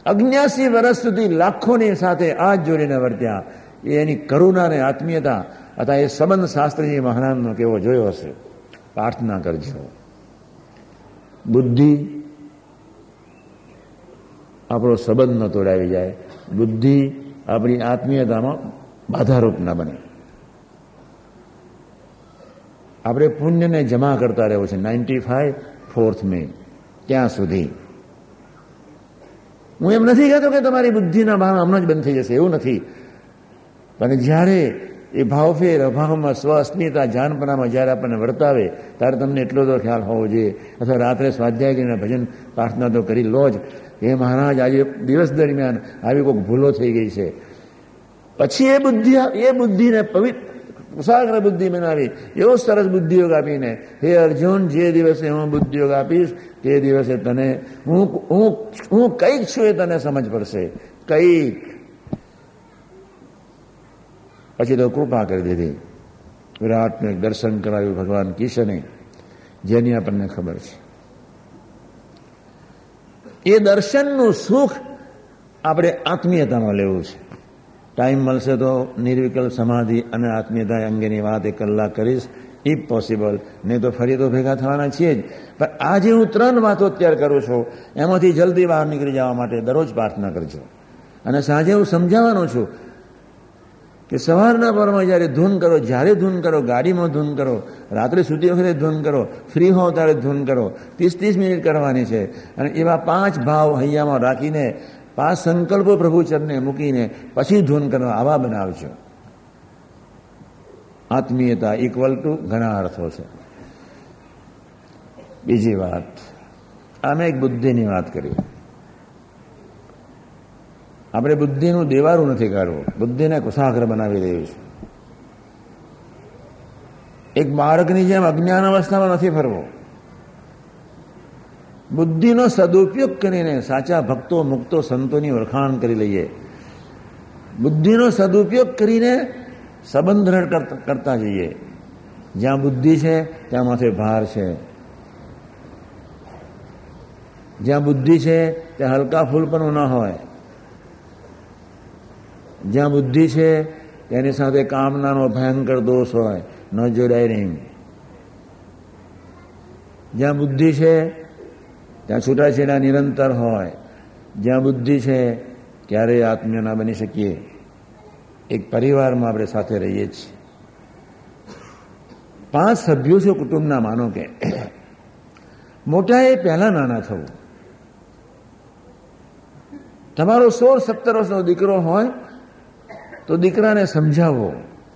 [SPEAKER 2] અગ્ન્યાસી વર્ષ સુધી લાખોની સાથે આ જોડીને વર્ત્યા. એ એની કરુણાને આત્મીયતા અથવા એ સંબંધ શાસ્ત્રીજી મહારાજનો કેવો જોયો હશે? પ્રાર્થના કરજો. બુદ્ધિ આપણો સંબંધ ન તોડાવી જાય. બુદ્ધિ આપણી આત્મીયતામાં બાધારૂપ ન બને. આપણે પુણ્યને જમા કરતા રહેવું છે. નાઇન્ટી ફાઈવ ફોર્થ મે ત્યાં સુધી? હું એમ નથી કહેતો કે તમારી બુદ્ધિના ભાવ હમણાં જ બંધ થઈ જશે. એવું નથી. પણ જ્યારે એ ભાવફેર અભાવમાં સ્વ અસ્મિતા જાનપણામાં જ્યારે આપણને વર્તાવે, ત્યારે તમને એટલો તો ખ્યાલ હોવો જોઈએ. અથવા રાત્રે સ્વાધ્યાય કરીને ભજન પ્રાર્થના તો કરી લો જ. એ મહારાજ, આજે દિવસ દરમિયાન આવી કોઈક ભૂલો થઈ ગઈ છે. પછી એ બુદ્ધિ, એ બુદ્ધિને કુશાગ્ર બુદ્ધિ બનાવી એવો સરસ બુદ્ધિયોગ આપીને હે અર્જુન જે દિવસે હું બુદ્ધિયોગ આપીશ તે દિવસે તને હું હું હું કંઈક છું એ તને સમજ પડશે કંઈક પછી તો કૃપા કરી દીધી વિરાટને દર્શન કરાવ્યું ભગવાન કિશને જેની આપણને ખબર છે એ દર્શનનું સુખ આપણે આત્મીયતામાં લેવું છે ટાઈમ મળશે તો નિર્વિકલ્પ સમાધિ અને આત્મીયતા અંગેની વાત એક કલાક કરીશ. ઇફ પોસિબલ નહીં તો ફરી તો ભેગા થવાના છીએ જ. પણ આજે હું ત્રણ વાતો અત્યારે કરું છું. એમાંથી જલ્દી બહાર નીકળી જવા માટે દરરોજ પ્રાર્થના કરજો. અને સાંજે હું સમજાવવાનો છું કે સવારના પરમાં જ્યારે ધૂન કરો, જ્યારે ધૂન કરો, ગાડીમાં ધૂન કરો, રાત્રે સુધી વખતે ધૂન કરો ફ્રી હો ત્યારે ધૂન કરો, ત્રીસ ત્રીસ મિનિટ કરવાની છે. અને એવા પાંચ ભાવ હૈયામાં રાખીને પાંચ સંકલ્પો પ્રભુચરને મૂકીને પછી ધૂન કરવા આવા બનાવજો. આત્મીયતા ઇક્વલ ટુ ઘણા અર્થો છે. બીજી વાત અમે એક બુદ્ધિની વાત કરી. આપણે બુદ્ધિનું દેવારું નથી કાઢવું, બુદ્ધિને કુશાગ્ર બનાવી રહ્યું છે. એક બાળકની જેમ અજ્ઞાન અવસ્થામાં નથી ફરવો. બુદ્ધિનો સદુપયોગ કરીને સાચા ભક્તો, મુક્તો, સંતોની ઓળખાણ કરી લઈએ. બુદ્ધિનો સદુપયોગ કરીને સંબંધ કરતા જઈએ. જ્યાં બુદ્ધિ છે, ત્યાં માથે ભાર છે. જ્યાં બુદ્ધિ છે, ત્યાં હલકા ફૂલપણું ન હોય. જ્યાં બુદ્ધિ છે, તેની સાથે કામનાનો ભયંકર દોષ હોય, ન જોડાય નહીં. જ્યાં બુદ્ધિ છે ત્યાં છૂટાછેડા નિરંતર હોય, જ્યાં બુદ્ધિ છે, ક્યારેય આત્મીય ના બની શકીએ. એક પરિવારમાં આપણે સાથે રહીએ છીએ. પાંચ સભ્યો છે કુટુંબના, માનો કે. મોટા એ પહેલા નાના થવું. તમારો સોળ, સત્તર વર્ષનો દીકરો હોય, તો દીકરાને સમજાવો.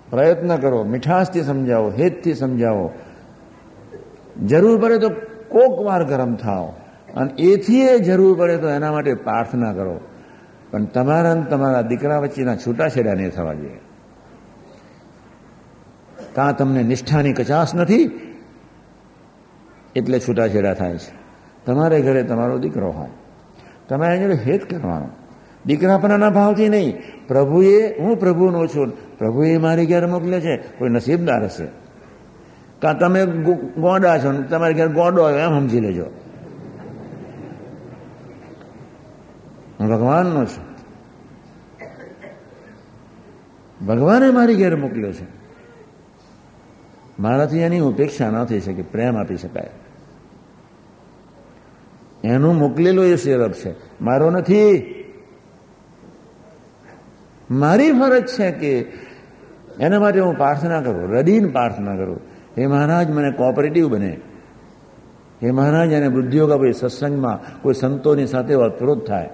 [SPEAKER 2] પ્રયત્ન કરો. મીઠાશથી સમજાવો, હેતથી સમજાવો. જરૂર પડે તો કોક વાર ગરમ થાવ અને એથી એ જરૂર પડે તો એના માટે પ્રાર્થના કરો. પણ તમારા તમારા દીકરા વચ્ચેના છૂટાછેડા નહીં થવા જોઈએ. કાં તમને નિષ્ઠાની કચાશ નથી? એટલે છૂટાછેડા થાય છે. તમારે ઘરે તમારો દીકરો હોય. તમારે એની હેત કરવાનો. દીકરાપણાના ભાવથી નહીં. પ્રભુએ, હું પ્રભુનો છું. પ્રભુએ મારી ઘેર મોકલે છે. કોઈ નસીબદાર હશે. કાં તમે ગોડા છો તમારી ઘેર ગોડો એમ સમજી લેજો. ભગવાનનો છું. ભગવાને મારી ઘેર મોકલ્યો છે. મારાથી એની ઉપેક્ષા ન થઈ શકે, પ્રેમ આપી શકાય. એનું મોકલેલો એ સેવક છે. મારો નથી. મારી ફરજ છે કે એના માટે હું પ્રાર્થના કરું, રડીને પ્રાર્થના કરું. હે મહારાજ, મને કોઓપરેટિવ બને. હે મહારાજ, એને બુદ્ધિઓ કે સત્સંગમાં કોઈ સંતોની સાથે અતપ્રોત થાય.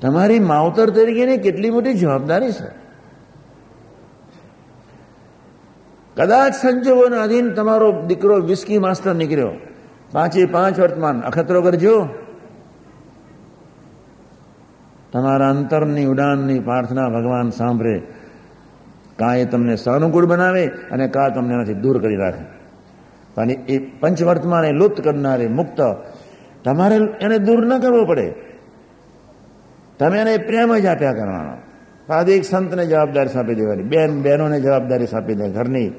[SPEAKER 2] તમારી માવતર તરીકેની કેટલી મોટી જવાબદારી છે? કદાચ સંજોગોના અધીન તમારો દીકરો વિસ્કી માસ્ટર નીકળ્યો. પાંચે પાંચ વર્તમાન અખતરો કરજો. તમારા અંતરની ઉડાનની પ્રાર્થના ભગવાન સાંભળે. કાં એ તમને સાનુકૂળ બનાવે અને કાં તમને એનાથી દૂર કરી રાખે. અને એ પંચવર્તમાને લુપ્ત કરનારે મુક્ત. તમારે એને દૂર ન કરવો પડે. તમે એને પ્રેમ જ આપ્યા કરવાનો. આજે એક સંતને જવાબદારી સોંપી દેવાની. બેન, બહેનોને જવાબદારી સોંપી દે, ઘરની.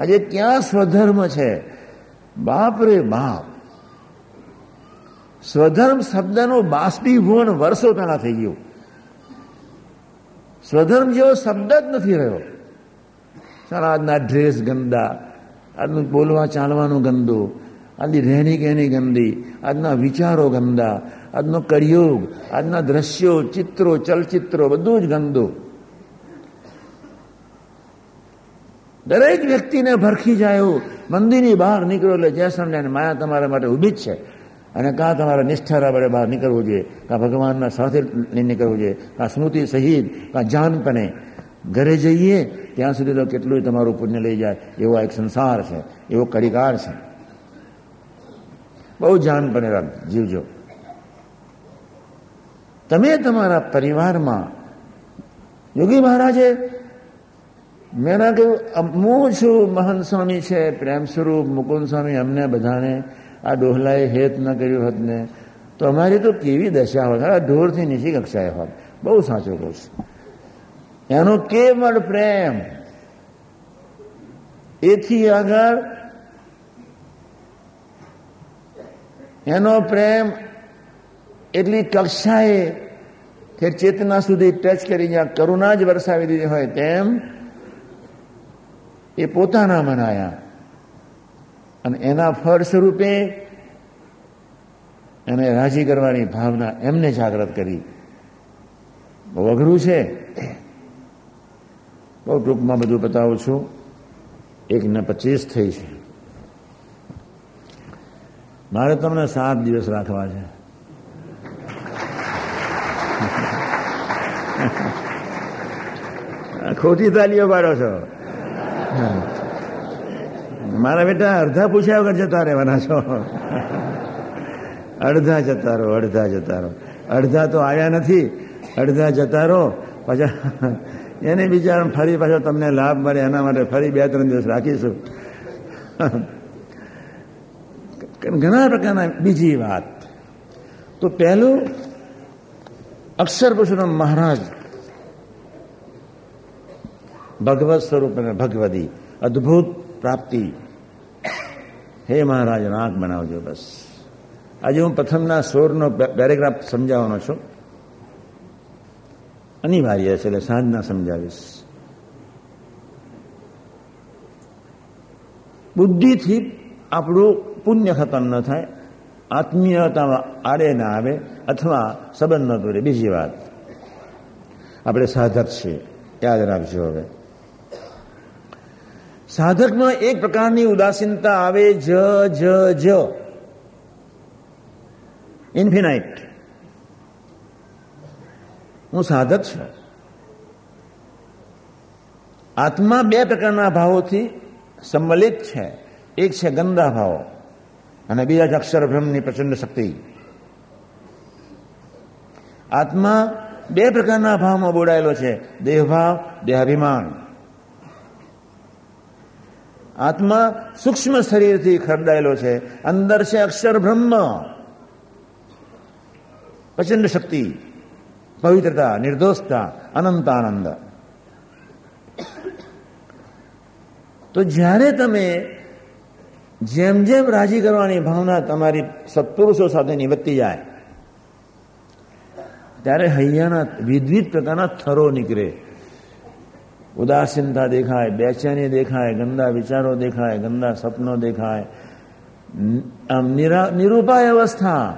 [SPEAKER 2] આજે ક્યાં સ્વધર્મ છે. બાપ રે બાપ. સ્વધર્મ શબ્દનું બાષ્પીભુવન વર્ષો પહેલા થઈ ગયું. સ્વધર્મ જેવો શબ્દ જ નથી રહ્યો. સારા આજના ડ્રેસ ગંદા. આજનું બોલવા ચાલવાનું ગંદુ. આજની રહેણી કહેણી ગંદી આજના વિચારો ગંદા આજનો કરિયોગ આજના દ્રશ્યો ચિત્રો ચલચિત્રો બધું જ ગંદુ દરેક વ્યક્તિને ભરખી જાય મંદિરની બહાર નીકળો એટલે જયસંડે માયા તમારા માટે ઊભી જ છે અને કાં તમારા નિષ્ઠારા વડે બહાર નીકળવું જોઈએ કાં ભગવાનના સાથે નીકળવું જોઈએ કાં સ્મૃતિ સહિત કાં જાનપણે ઘરે જઈએ ત્યાં સુધી તો કેટલું તમારું પુણ્ય લઈ જાય એવો એક સંસાર છે એવો કડીકાર છે બહુ જાનપણે જીવજો. તમે તમારા પરિવારમાં યોગી મહારાજે મેં કહ્યું હું છું મહંત સ્વામી છે, પ્રેમ સ્વરૂપ મુકુંદ સ્વામી, અમને બધાને આ ડોહલાએ હેત ન કર્યું હોત ને, તો અમારી તો કેવી દશા હોત? આ ઢોરથી નીચી કક્ષાએ હોત. બહુ સાચું કહું છું એનો કેવળ પ્રેમ. એથી આગળ એનો પ્રેમ એટલી કક્ષાએ કે ચેતના સુધી ટચ કરી જ્યાં કરુણા જ વરસાવી દીધી હોય તેમ એ પોતાના મનાયા. અને એના ફળ સ્વરૂપે એને રાજી કરવાની ભાવના એમને જાગૃત કરી. બહુ અઘરું છે. બહુ ટૂંકમાં બધું બતાવું છું. એક ને પચીસ થઈ છે. મારે તમને સાત દિવસ રાખવા છે. ખોટી તાલીઓ પાડો છો. મારા બેટા અડધા પૂછ્યા વગર જતા રહેવાના છો. અડધા જતા રહો અડધા જતા રહો. અડધા તો આવ્યા નથી અડધા જતા રહો. પાછા એને બીજા ફરી પાછો તમને લાભ મળે એના માટે ફરી બે ત્રણ દિવસ રાખીશું. ઘણા પ્રકારના બીજી વાત તો પહેલું અક્ષર પુરુષોત્તમ મહારાજ ભગવત સ્વરૂપ અને ભગવદી અદ્ભુત પ્રાપ્તિ હે મહારાજ રાગ બનાવજો બસ આજે હું પ્રથમના સોરનો પેરેગ્રાફ સમજાવવાનો છું અનિવાર્ય છે એટલે સાંજના સમજાવીશ બુદ્ધિથી આપણું પુણ્ય ખતમ ન થાય આત્મીયતા આડે ના આવે, અથવા સંબંધ ન તોડે. બીજી વાત, આપણે સાધક છીએ. યાદ રાખજો હવે. સાધકમાં એક પ્રકારની ઉદાસીનતા આવે જ જ જ. ઇન્ફિનાઇટ હું સાધક છું. આત્મા બે પ્રકારના ભાવોથી સંમલિત છે. એક છે ગંદા ભાવ અને બીજા છે અક્ષર બ્રહ્મની પ્રચંડ શક્તિ આત્મા બે પ્રકારના ભાવમાં બોડાયેલો છે દેહભાવ દેહાભિમાન આત્મા સૂક્ષ્મ શરીરથી ખરડાયેલો છે। અંદર છે અક્ષર બ્રહ્મ પ્રચંડ શક્તિ, પવિત્રતા, નિર્દોષતા, અનંતાનંદ. તો જ્યારે તમે જેમ જેમ રાજી કરવાની ભાવના તમારી સત્પુરુષો સાથે નિવતી જાય, ત્યારે હૈયાના વિવિધ પ્રકારના થરો નીકળે. ઉદાસીનતા દેખાય, બેચેની દેખાય, ગંદા વિચારો દેખાય, ગંદા સપનો દેખાય. આમ નિરૂપાય અવસ્થા.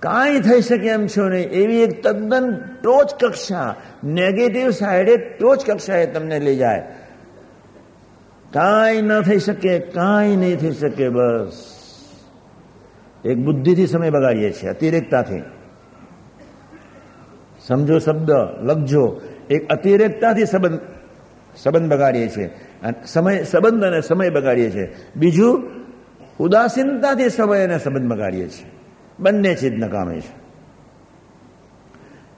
[SPEAKER 2] કાંઈ થઈ શકે એમ છો નહીં. એવી એક તદ્દન ટોચ કક્ષા નેગેટિવ સાઈડે ટોચ કક્ષાએ તમને લઈ જાય. કાંઈ ન થઈ શકે, કાંઈ નહીં થઈ શકે, બસ. એક બુદ્ધિથી સમય બગાડીએ છીએ, અતિરેકતાથી. સમજો શબ્દ, લખજો. એક અતિરેકતાથી સંબંધ સંબંધ બગાડીએ છીએ. સમય, સંબંધ અને સમય બગાડીએ છીએ. બીજું, ઉદાસીનતાથી સમય અને સંબંધ બગાડીએ છીએ. બંને ચીજ નકામે છે.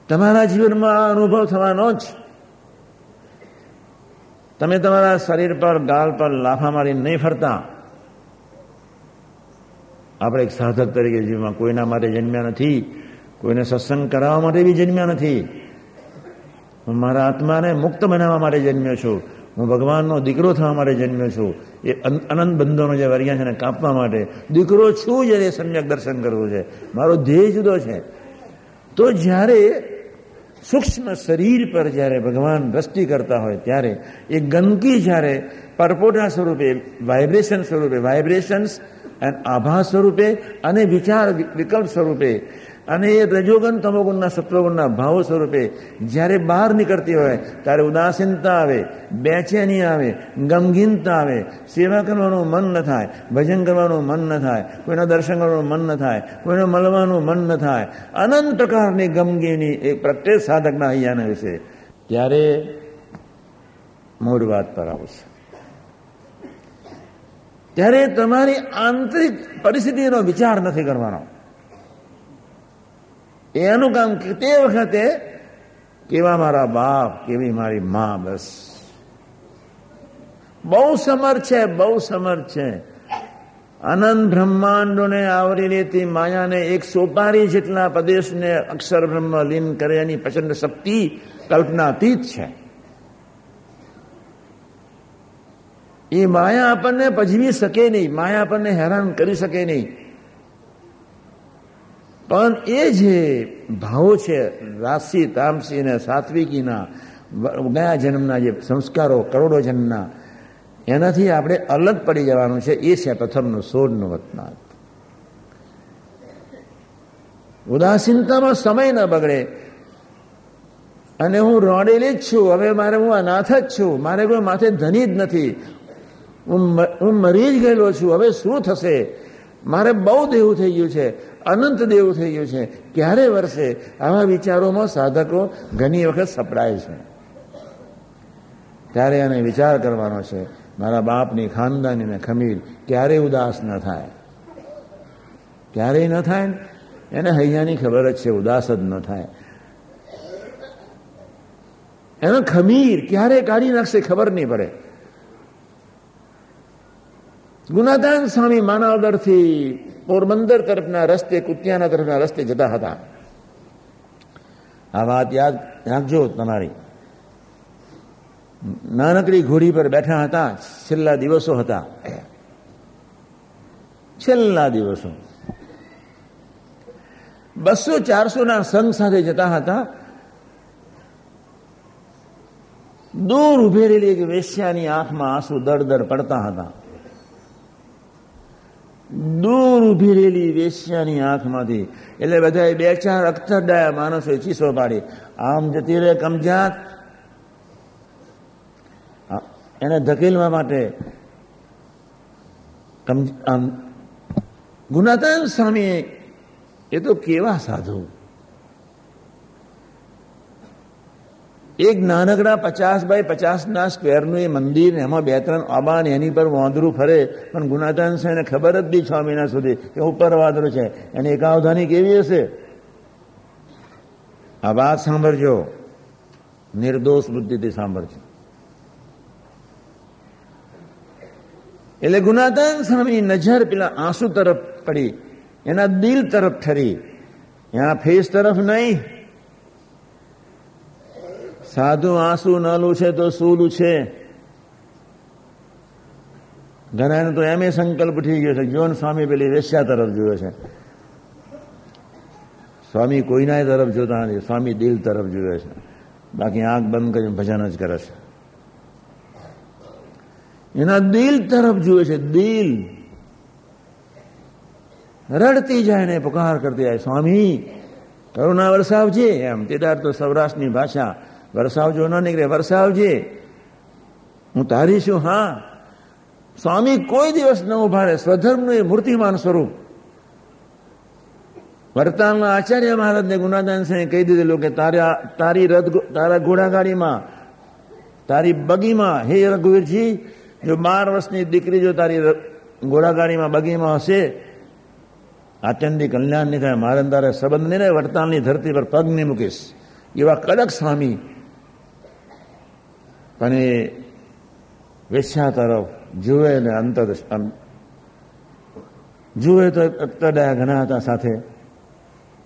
[SPEAKER 2] તમારા જીવનમાં અનુભવ થવાનો જ તમે તમારા શરીર પર, ગાલ પર લાફા મારી નહીં ફરતા. આપણે એક સાધક તરીકે જીવનમાં કોઈના માટે જન્મ્યા નથી, કોઈને સત્સંગ કરાવવા માટે બી જન્મ્યા નથી. હું મારા આત્માને મુક્ત બનાવવા માટે જન્મ્યો છું. હું ભગવાનનો દીકરો થવા માટે જન્મ્યો છું. એ અનંત બંધોનો જે વર્યા છે એને કાપવા માટે દીકરો છું જ્યારે સમ્યક દર્શન કરવું છે. મારો ધ્યેય જુદો છે. તો જ્યારે સૂક્ષ્મ શરીર પર જ્યારે ભગવાન દ્રષ્ટિ કરતા હોય ત્યારે એ ગંદકી જ્યારે પરપોટા સ્વરૂપે વાઇબ્રેશન સ્વરૂપે વાઇબ્રેશન્સ એન્ડ આભા સ્વરૂપે અને વિચાર વિકલ્પ સ્વરૂપે અને એ રજોગુણ તમોગુણના સત્વગુણના ભાવ સ્વરૂપે જ્યારે બહાર નીકળતી હોય, ત્યારે ઉદાસીનતા આવે, બેચેની આવે, ગમગીનતા આવે. સેવા કરવાનું મન ન થાય, ભજન કરવાનું મન ન થાય, કોઈના દર્શન કરવાનું મન ન થાય, કોઈને મળવાનું મન ન થાય. અનંત પ્રકારની ગમગીની એ પ્રત્યેક સાધકના અહીંયાના વિશે ત્યારે મૂળ વાત પર આવશે ત્યારે તમારી આંતરિક પરિસ્થિતિનો વિચાર નથી કરવાનો. એનું કામ તે વખતે કેવા મારા બાપ, કેવી મારી મા, બસ. બહુ સમર્થ છે, બહુ સમર્થ છે. અનંત બ્રહ્માંડોને આવરી લેતી માયાને એક સોપારી જેટલા પ્રદેશને અક્ષર બ્રહ્મ લીન કરે એની પ્રચંડ શક્તિ કલ્પનાતીત છે. એ માયા આપણને પજવી શકે નહીં, માયા આપણને હેરાન કરી શકે નહીં. પણ એ જે ભાવો છે, રાશિ, તામસી અને સાત્વિકીના, ગયા જન્મના જે સંસ્કારો, કરોડો જન્મના, એનાથી આપણે અલગ પડી જવાનું છે. એ છે પ્રથમનું સોળનું વતનાથ ઉદાસીનતામાં સમય ન બગડે. અને હું રોડેલી જ છું. હવે મારે હું અનાથ જ છું. મારે કોઈ માથે ધની જ નથી. હું મરી જ ગયેલો છું. હવે શું થશે? મારે બહુ દેવું થઈ ગયું છે. અનંત દેવ થઈ ગયું છે. ક્યારે વર્ષે આવા વિચારોમાં સાધકો ઘણી વખત સપડાય છે. ત્યારે એને વિચાર કરવાનો છે, મારા બાપની ખાનદાનીને ખમીર ક્યારે ઉદાસ ન થાય? ક્યારેય ન થાય ને? એને હૈયાની ખબર જ છે, ઉદાસ જ ન થાય. એનો ખમીર ક્યારે કાઢી નાખશે ખબર નહીં પડે. ગુનાદાન સ્વામી માનવદરથી પોરબંદર તરફના રસ્તે, કુતિયાના તરફના રસ્તે જતા હતા. આ વાત યાદ, રાખજો તમારી. નાનકડી ઘોડી પર બેઠા હતા, છેલ્લા દિવસો હતા. છેલ્લા દિવસો. બસો ચારસો ના સંઘ સાથે જતા હતા. દૂર ઉભેરેલી એક વેશ્યાની આંખમાં આંસુ દર દર પડતા હતા. દૂર ઊભી રહેલી વેશ્યાની આંખમાંથી. એટલે બધા બે ચાર અક્ષરડાયા માણસોએ ચીસો પાડી. આમ જતી રહે કમજાત. એને ધકેલવા માટે ગુનાતાન સ્વામી એ તો કેવા સાધુ. એક નાનકડા પચાસ બાય પચાસના સ્ક્વેરનું એ મંદિર એમાં બે ત્રણ અબાન એની પર વાંદરું ફરે. પણ ગુનાતાન એને ખબર જ નહીં છ મહિના સુધી. કે ઉપર વાંદરું છે. એની એકાવધાની કેવી હશે? આ વાત સાંભળજો. નિર્દોષ બુદ્ધિથી સાંભળજો. એટલે ગુનાતાન સ્વામીની નજર પેલા આંસુ તરફ પડી. એના દિલ તરફ ઠરી. એના ફેસ તરફ નહીં. સાધુ આંસુ ન લૂછે તો શું લૂછે ઘણાને તો એમ સંકલ્પ થઈ ગયો છે જોન સ્વામી પેલી વેશ્યા તરફ જોયો છે. સ્વામી કોઈના તરફ જોતા નથી, સ્વામી દિલ તરફ જોયો છે. બાકી આંખ બંધ કરીને ભજન જ કરે છે. એના દિલ તરફ જુએ છે, દિલ. રડતી જાય ને પુકાર કરતી જાય, સ્વામી કરુણા વરસાવજે એમ. તેદાર તો સૌરાષ્ટ્રની ભાષા વરસાવજો, ન નીકળે. વરસાવજે. હું તારી છું હા. સ્વામી કોઈ દિવસ ન ઊભા રહે સ્વધર્મનું એ મૂર્તિમાન સ્વરૂપ. વર્તાલના આચાર્ય મહારાજને ગુનાદાન સિંહે કહી દીધેલું કે તારા, તારી રથ, તારા ઘોડાગાડીમાં, તારી બગીમાં, હે રઘુવીરજી, જો બાર વર્ષની દીકરી જો તારી ઘોડાગાડીમાં, બગીમાં હશે આચંદી કલ્યાણ નહીં થાય. મારે તારે સંબંધ નહીં રહે. વડતાલની ધરતી પર પગ નહીં મૂકીશ. એવા કડક સ્વામી પણ એ વેશ્યા તરફ જુએ ને અંતર જુએ તો અક્તડાયા ઘણા હતા સાથે.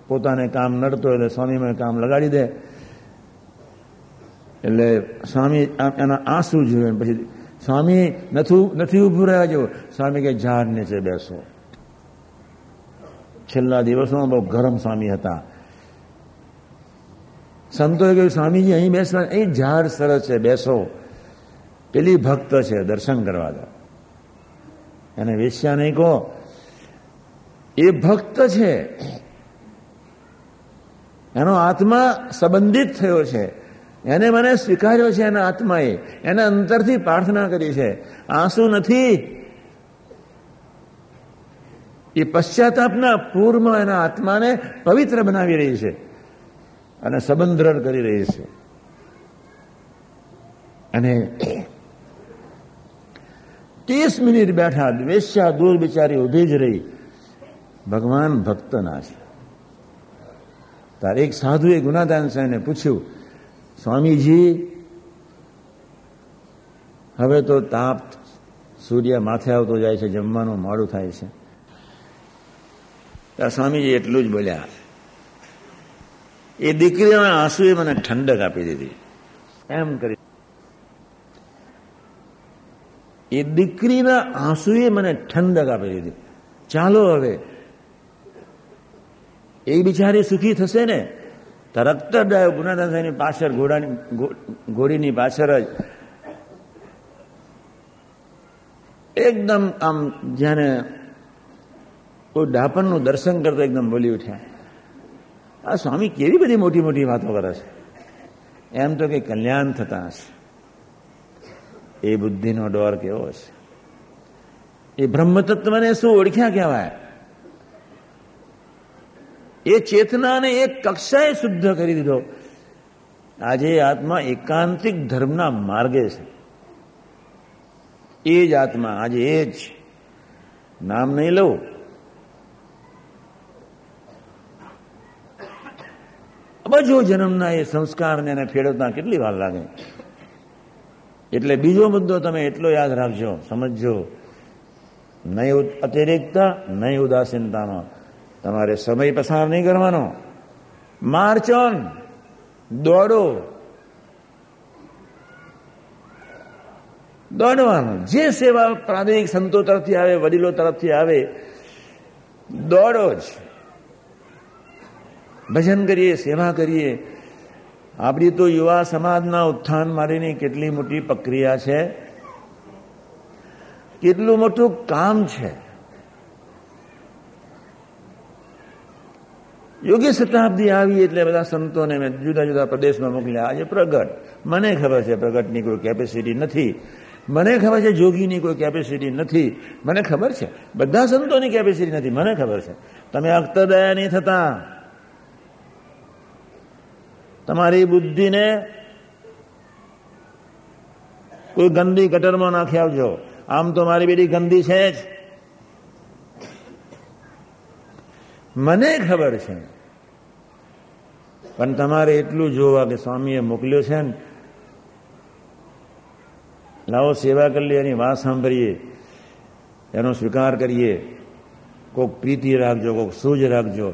[SPEAKER 2] પોતાને કામ નડતો એટલે સ્વામીમાં કામ લગાડી દે. એટલે સ્વામી એના આંસુ જુએ પછી સ્વામી નથી નથી ઉભું રહ્યા જેવું સ્વામી કે ઝાડ નીચે બેસો. છેલ્લા દિવસોમાં બહુ ગરમ સ્વામી હતા. સંતોએ કહ્યું, સ્વામીજી, અહીં બેસવા, અહીં ઝાડ સરસ છે, બેસો. પેલી ભક્ત છે, દર્શન કરવા દો. એને વેશ્યા નહીં કહો. એ ભક્ત છે. એનો આત્મા સંબંધિત થયો છે. એને મને સ્વીકાર્યો છે એના આત્માએ. એને અંતરથી પ્રાર્થના કરી છે. આંસુ નથી. એ પશ્ચાતાપના પૂરમાં એના આત્માને પવિત્ર બનાવી રહી છે. અને સંબંધ દ્રઢ કરી રહી છે. અને ત્રીસ મિનિટ બેઠા વેશ્યા દૂર બિચારી ઊભી જ રહી. ભગવાન ભક્તના છે. તારે એક સાધુએ ગુનાદાન સાહેબને પૂછ્યું, સ્વામીજી, હવે તો તાપ સૂર્ય માથે આવતો જાય છે, જમવાનું મોડું થાય છે. સ્વામીજી એટલું જ બોલ્યા એ દીકરીના આંસુએ મને ઠંડક આપી દીધી. એમ કરી એ દીકરીના આંસુએ મને ઠંડક આપી દીધી. ચાલો હવે. એ બિચારી સુખી થશે ને? તરત જ ગુનાદાસાની પાછળ ઘોડાની ઘોડીની પાછળ જ. એકદમ આમ, જેને કોઈ ડાપણનું દર્શન કરતો એકદમ બોલી ઉઠ્યા. આ સ્વામી કેવી બધી મોટી મોટી વાતો કરે છે? એમ તો કે કલ્યાણ થતા હશે. એ બુદ્ધિનો ડોર કેવો હશે? એ બ્રહ્મતત્વને શું ઓળખ્યા કહેવાય? એ ચેતનાને એક કક્ષાએ શુદ્ધ કરી દીધો. આજે આત્મા એકાંતિક ધર્મના માર્ગે છે. એ જ આત્મા, આજે એ જ. નામ નહીં લઉં. અબજો જન્મના એ સંસ્કારને એને ફેરવતા કેટલી વાર લાગે? એટલે બીજો મુદ્દો તમે એટલો યાદ રાખજો, સમજજો. નહીં અતિરિક્તા નહીં ઉદાસીનતામાં. તમારે સમય પસાર નહીં કરવાનો. માર્ચ ઓન દોડો. દોડવાનું. જે સેવા પ્રાદેશિક સંતો તરફથી આવે, વડીલો તરફથી આવે, દોડો જ. ભજન કરીએ, સેવા કરીએ. આપણી તો યુવા સમાજના ઉત્થાન માટેની કેટલી મોટી પ્રક્રિયા છે. કેટલું મોટું કામ છે. યોગ્ય શતાબ્દી આવી એટલે બધા સંતોને મેં જુદા જુદા પ્રદેશમાં મોકલ્યા. આજે પ્રગટ. મને ખબર છે પ્રગટની કોઈ કેપેસિટી નથી. મને ખબર છે જોગીની કોઈ કેપેસિટી નથી. મને ખબર છે. બધા સંતોની કેપેસિટી નથી. મને ખબર છે. તમે અખ્તદયા નહીં થતા. તમારી બુદ્ધિને કોઈ ગંદી ગટરમાં નાખી આવજો. આમ તો મારી બેટી ગંદી છે જ. મને ખબર છે. પણ તમારે એટલું જોવા કે સ્વામીએ મોકલ્યો છે ને. લાવો સેવા કરી લઈએ એની વાત સાંભળીએ. એનો સ્વીકાર કરીએ. કોઈક પ્રીતિ રાખજો કોઈક સૂજ રાખજો.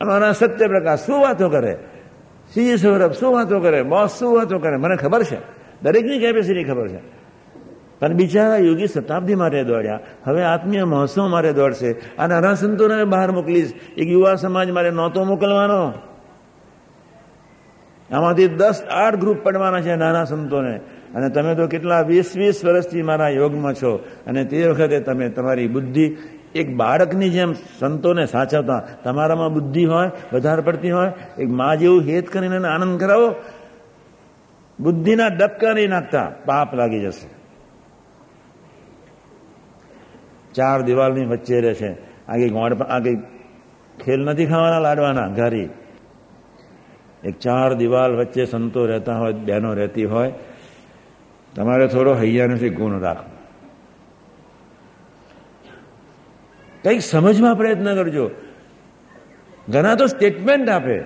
[SPEAKER 2] અમારા સત્ય પ્રકાશ શું વાતો કરે? સીજી સૌરભ શું વાતો કરે? બોસ શું વાતો કરે? મને ખબર છે. દરેકની કેપેસિટી ખબર છે. પણ બિચારા યોગી શતાબ્દી માટે દોડ્યા. હવે આત્મીય મહોત્સવ માટે દોડશે. આ નાના સંતોને બહાર મોકલીશ. એક યુવા સમાજ મારે નહોતો મોકલવાનો. આમાંથી દસ આઠ ગ્રુપ પડવાના છે નાના સંતોને. અને તમે તો કેટલા વીસ વીસ વર્ષથી મારા યોગમાં છો. અને તે વખતે તમે તમારી બુદ્ધિ એક બાળકની જેમ સંતોને સાચવતા. તમારામાં બુદ્ધિ હોય, વધારે પડતી હોય, એક મા જેવું હેત કરીને આનંદ કરાવો. બુદ્ધિના ડબકા નહીં નાખતા, પાપ લાગી જશે. ચાર દિવાલની વચ્ચે રહે છે. આ કઈ ગોળ આ કંઈક ખેલ નથી ખાવાના લાડવાના, ઘારી. એક ચાર દિવાલ વચ્ચે સંતો રહેતા હોય, બહેનો રહેતી હોય. તમારે થોડો હૈયાનો ગુણ રાખવો. કંઈક સમજવા પ્રયત્ન કરજો. ઘણા તો સ્ટેટમેન્ટ આપે.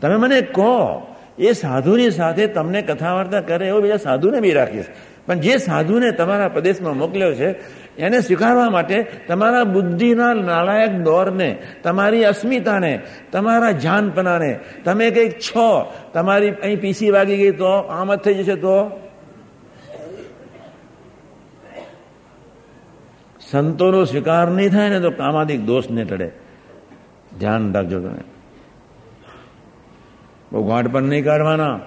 [SPEAKER 2] તમે મને કહો, એ સાધુની સાથે તમને કથા વાર્તા કરે એવો બીજા સાધુને બી રાખીશ. પણ જે સાધુને તમારા પ્રદેશમાં મોકલ્યો છે, એને સ્વીકારવા માટે તમારા બુદ્ધિના નાલાયક દોરને, તમારી અસ્મિતાને, તમારા જાનપનાને, તમે કંઈક છો, તમારી અહીં પીસી વાગી ગઈ તો આમ જ થઈ જશે તો? સંતોનો સ્વીકાર નહીં થાય ને તો કામાદિક દોષ ને ટળે. ધ્યાન રાખજો તમે. બહુ ગાંઠ પણ નહીં કાઢવાના.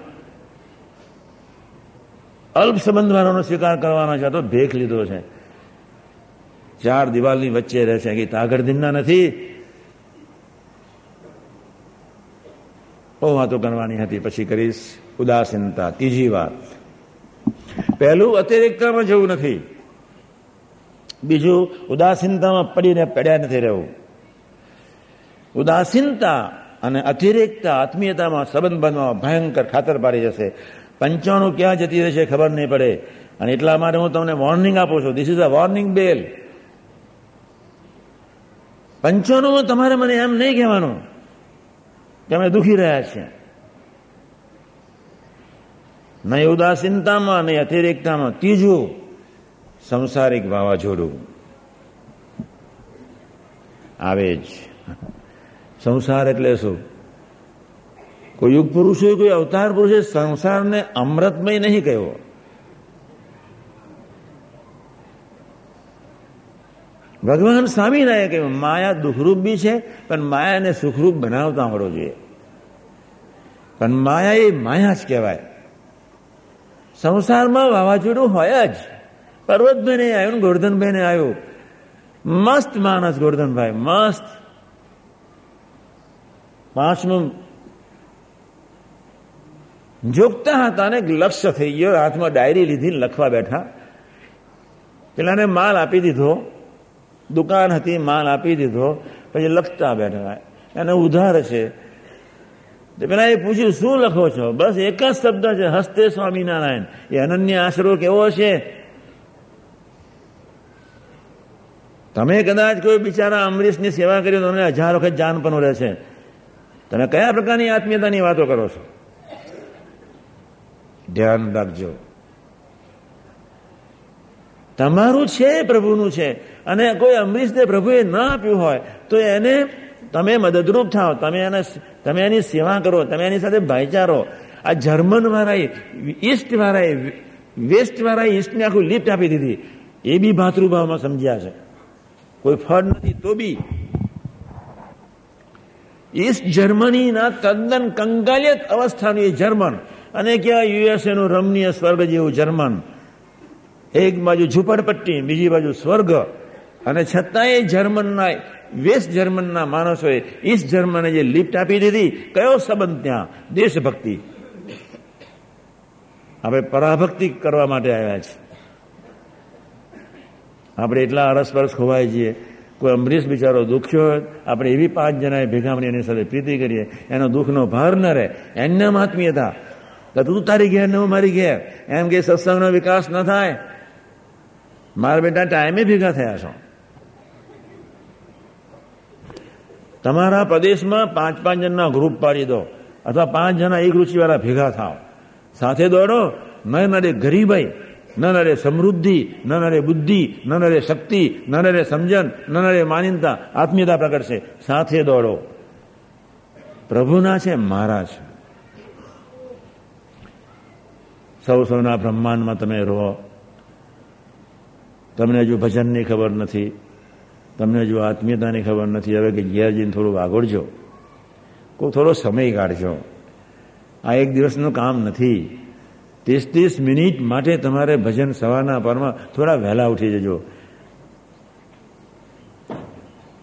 [SPEAKER 2] અલ્પ સંબંધવાળાનો સ્વીકાર કરવાના છે તો ભેખ લીધો છે. ચાર દિવાલની વચ્ચે રહે છે કે તાગડ દિનના નથી. બહુ વાતો કરવાની હતી, પછી કરીશ. ઉદાસીનતા, ત્રીજી વાત. પહેલું અતિરિક્તમાં જવું નથી. બીજું, ઉદાસીનતામાં પડીને પડ્યા નથી રહેવું. ઉદાસીનતા અને અતિરેકતા આત્મીયતામાં સંબંધ બનવામાં ભયંકર ખાતર પાડી જશે. પંચાણું ક્યાં જતી રહેશે ખબર નહીં પડે. અને એટલા માટે હું તમને વોર્નિંગ આપું છું. This is a warning bell પંચાણુંમાં તમારે મને એમ નહીં કહેવાનું કે અમે દુખી રહ્યા છીએ. નહીં ઉદાસીનતામાં, નહીં અતિરેકતામાં. ત્રીજું સંસારિક વાવાઝોડું. આવે જ. સંસાર એટલે શું? કોઈ યુગ પુરુષે કોઈ અવતાર પુરુષે સંસારને અમૃતમય નહીં કહ્યો ભગવાન સ્વામિનારાયણ કહ્યું માયા દુઃખરૂપ બી છે, પણ માયાને સુખરૂપ બનાવતા આવડવો જોઈએ. પણ માયા એ માયા જ કહેવાય. સંસારમાં વાવાઝોડું હોય જ. પર્વતભાઈને આવ્યું ગોરધનભાઈને આવ્યો મસ્ત માણસ ગોરધનભાઈ, મસ્ત. પાંચમું, જોગતા હતા ને લક્ષ્ય થઈ ગયો, હાથમાં ડાયરી લીધી લખવા બેઠા. પેલાને માલ આપી દીધો, દુકાન હતી, માલ આપી દીધો, પછી લખતા બેઠા. એને ઉધાર છે. પેલા એ પૂછ્યું, શું લખો છો? બસ એક જ શબ્દ છે, હસ્તે સ્વામિનારાયણ. એ અનન્ય આશરો કેવો છે તમે કદાચ કોઈ બિચારા અમરીશની સેવા કરી તો હજાર વખત જાન પણ રહેશે તમે કયા પ્રકારની આત્મીયતાની વાતો કરો છો? ધ્યાન રાખજો. તમારું છે, પ્રભુનું છે. અને કોઈ અમરીશને પ્રભુએ ના આપ્યું હોય, તો એને તમે મદદરૂપ થાઓ તમે એને તમે એની સેવા કરો, તમે એની સાથે ભાઈચારો. આ જર્મન વાળાએ, ઈસ્ટ વાળાએ, વેસ્ટ વાળાએ ઈસ્ટને આખું લિફ્ટ આપી દીધી. એ બી ભાતૃભાવમાં સમજ્યા છે. કોઈ ફળ નથી, તો બી. ઈસ્ટ જર્મનીના તદ્દન કંગાલિયત અવસ્થાનું એ જર્મન. અને ક્યાં? યુએસએનું રમણીય સ્વર્ગ જેવું જર્મન. એક બાજુ ઝુંપડપટ્ટી, બીજી બાજુ સ્વર્ગ. અને છતાંય જર્મનના, વેસ્ટ જર્મનના માણસોએ ઈસ્ટ જર્મને જે લિફ્ટ આપી દીધી, કયો સંબંધ ત્યાં? દેશભક્તિ. આપણે પરાભક્તિ કરવા માટે આવ્યા છીએ આપણે એટલા અરસપરસ ખોવાઈ છીએ. કોઈ અમરીશ બિચારો દુખ્યો હોય, આપણે એવી પાંચ જણાએ ભેગા મળી એની સાથે પ્રીતિ કરીએ. એનો દુઃખનો ભાર ન રહે. એમને આત્મીયતા તો તું તારી ઘેર ને હું મારી ઘેર. એમ કે સત્સંગનો વિકાસ ન થાય. મારા બેટા ટાઈમે ભેગા થયા છો. તમારા પ્રદેશમાં પાંચ પાંચ જણના ગ્રુપ પાડી દો. અથવા પાંચ જણા એક રૂચિવાળા ભેગા થાવ સાથે દોડો. ન ગરીબ ગરીબાઈ ન નડે સમૃદ્ધિ ન નડે બુદ્ધિ ન નડે શક્તિ ન નડે સમજણ ન નડે માન્યતા આત્મીયતા પ્રગટશે સાથે દોડો પ્રભુના છે મારા છે સૌ સૌના બ્રહ્માંડમાં તમે રહો તમને હજુ ભજનની ખબર નથી તમને હજુ આત્મીયતાની ખબર નથી હવે કે ઘેર જઈને થોડું વાગોડજો કોઈ થોડો સમય કાઢજો આ એક દિવસનું કામ નથી ત્રીસ ત્રીસ મિનિટ માટે તમારે ભજન સવારના પરમાં થોડા વહેલા ઉઠી જજો.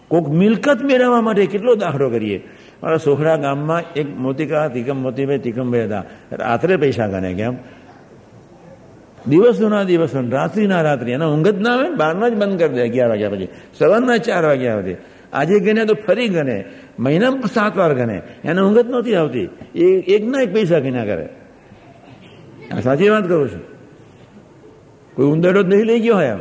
[SPEAKER 2] કોઈક મિલકત મેળવવા માટે કેટલો દાખલો કરીએ? મારા સોખડા ગામમાં એક મોતિકા તિકમ મોતીભાઈ તિકમભાઈ હતા. રાત્રે પૈસા ગણે કેમ? દિવસોના દિવસો રાત્રિના રાત્રિ. એના ઊંઘ જ ના આવે બારમાં જ બંધ કરી દે અગિયાર વાગ્યા પછી. સવારના ચાર વાગ્યા સુધી. આજે ગણે તો ફરી ગણે. મહિનામાં સાત વાર ગણે. એને ઊંઘ જ નહોતી આવતી. એ એક ના એક પૈસા ગણ્યા કરે. સાચી વાત કરું છું કોઈ ઉંદરો જ નહીં લઈ ગયો હોય એમ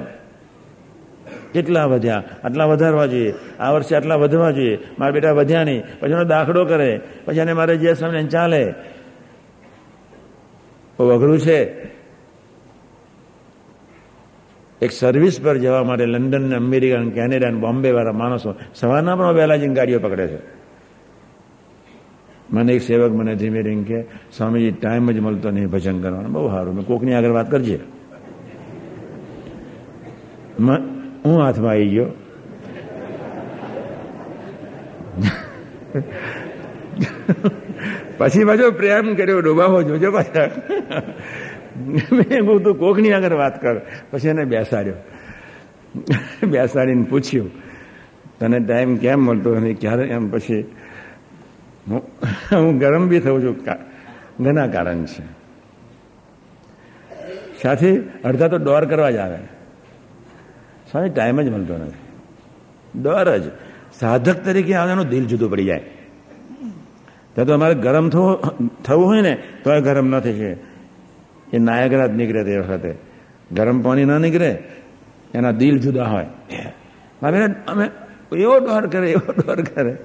[SPEAKER 2] કેટલા વધ્યા? આટલા વધારવા જોઈએ. આ વર્ષે આટલા વધવા જોઈએ. મારા બેટા વધ્યા નહીં. પછી એનો દાખલો કરે. પછી એને મારે જે સમય ચાલે. અઘરું છે. એક સર્વિસ પર જવા માટે લંડન અમેરિકા કેનેડા બોમ્બે વાળા માણસો સવારના પણ વહેલા જઈને ગાડીઓ પકડે છે. મને એક સેવક મને ધીમે રીંગ કે, સ્વામીજી ટાઈમ જ મળતો નહીં ભજન કરવાનો. બહુ સારું. મેં કોકની આગળ વાત કરજે. હું હાથમાં આવી ગયો. પછી પાછો પ્રેમ કર્યો, ડોબાવો જોજો પાછા. મેં હું તું કોકની આગળ વાત કર. પછી એને બેસાડ્યો. બેસાડીને પૂછ્યું, તને ટાઈમ કેમ મળતો અને ક્યારે? એમ પછી હું ગરમ બી થઉં છું ઘણા કારણ છે સાથે અડધા તો દોર કરવા જ આવે સામે ટાઈમ જ મળતો નથી દોર જ સાધક તરીકે આવવાનું દિલ જુદું પડી જાય ત્યાં તો અમારે ગરમ થવું થવું હોય ને તો ગરમ ન થઈ એ નાયગરા જ નીકળે તે વખતે ગરમ પાણી ન નીકળે એના દિલ જુદા હોય મારે અમે એવો ડોર કરે એવો ડોર કરે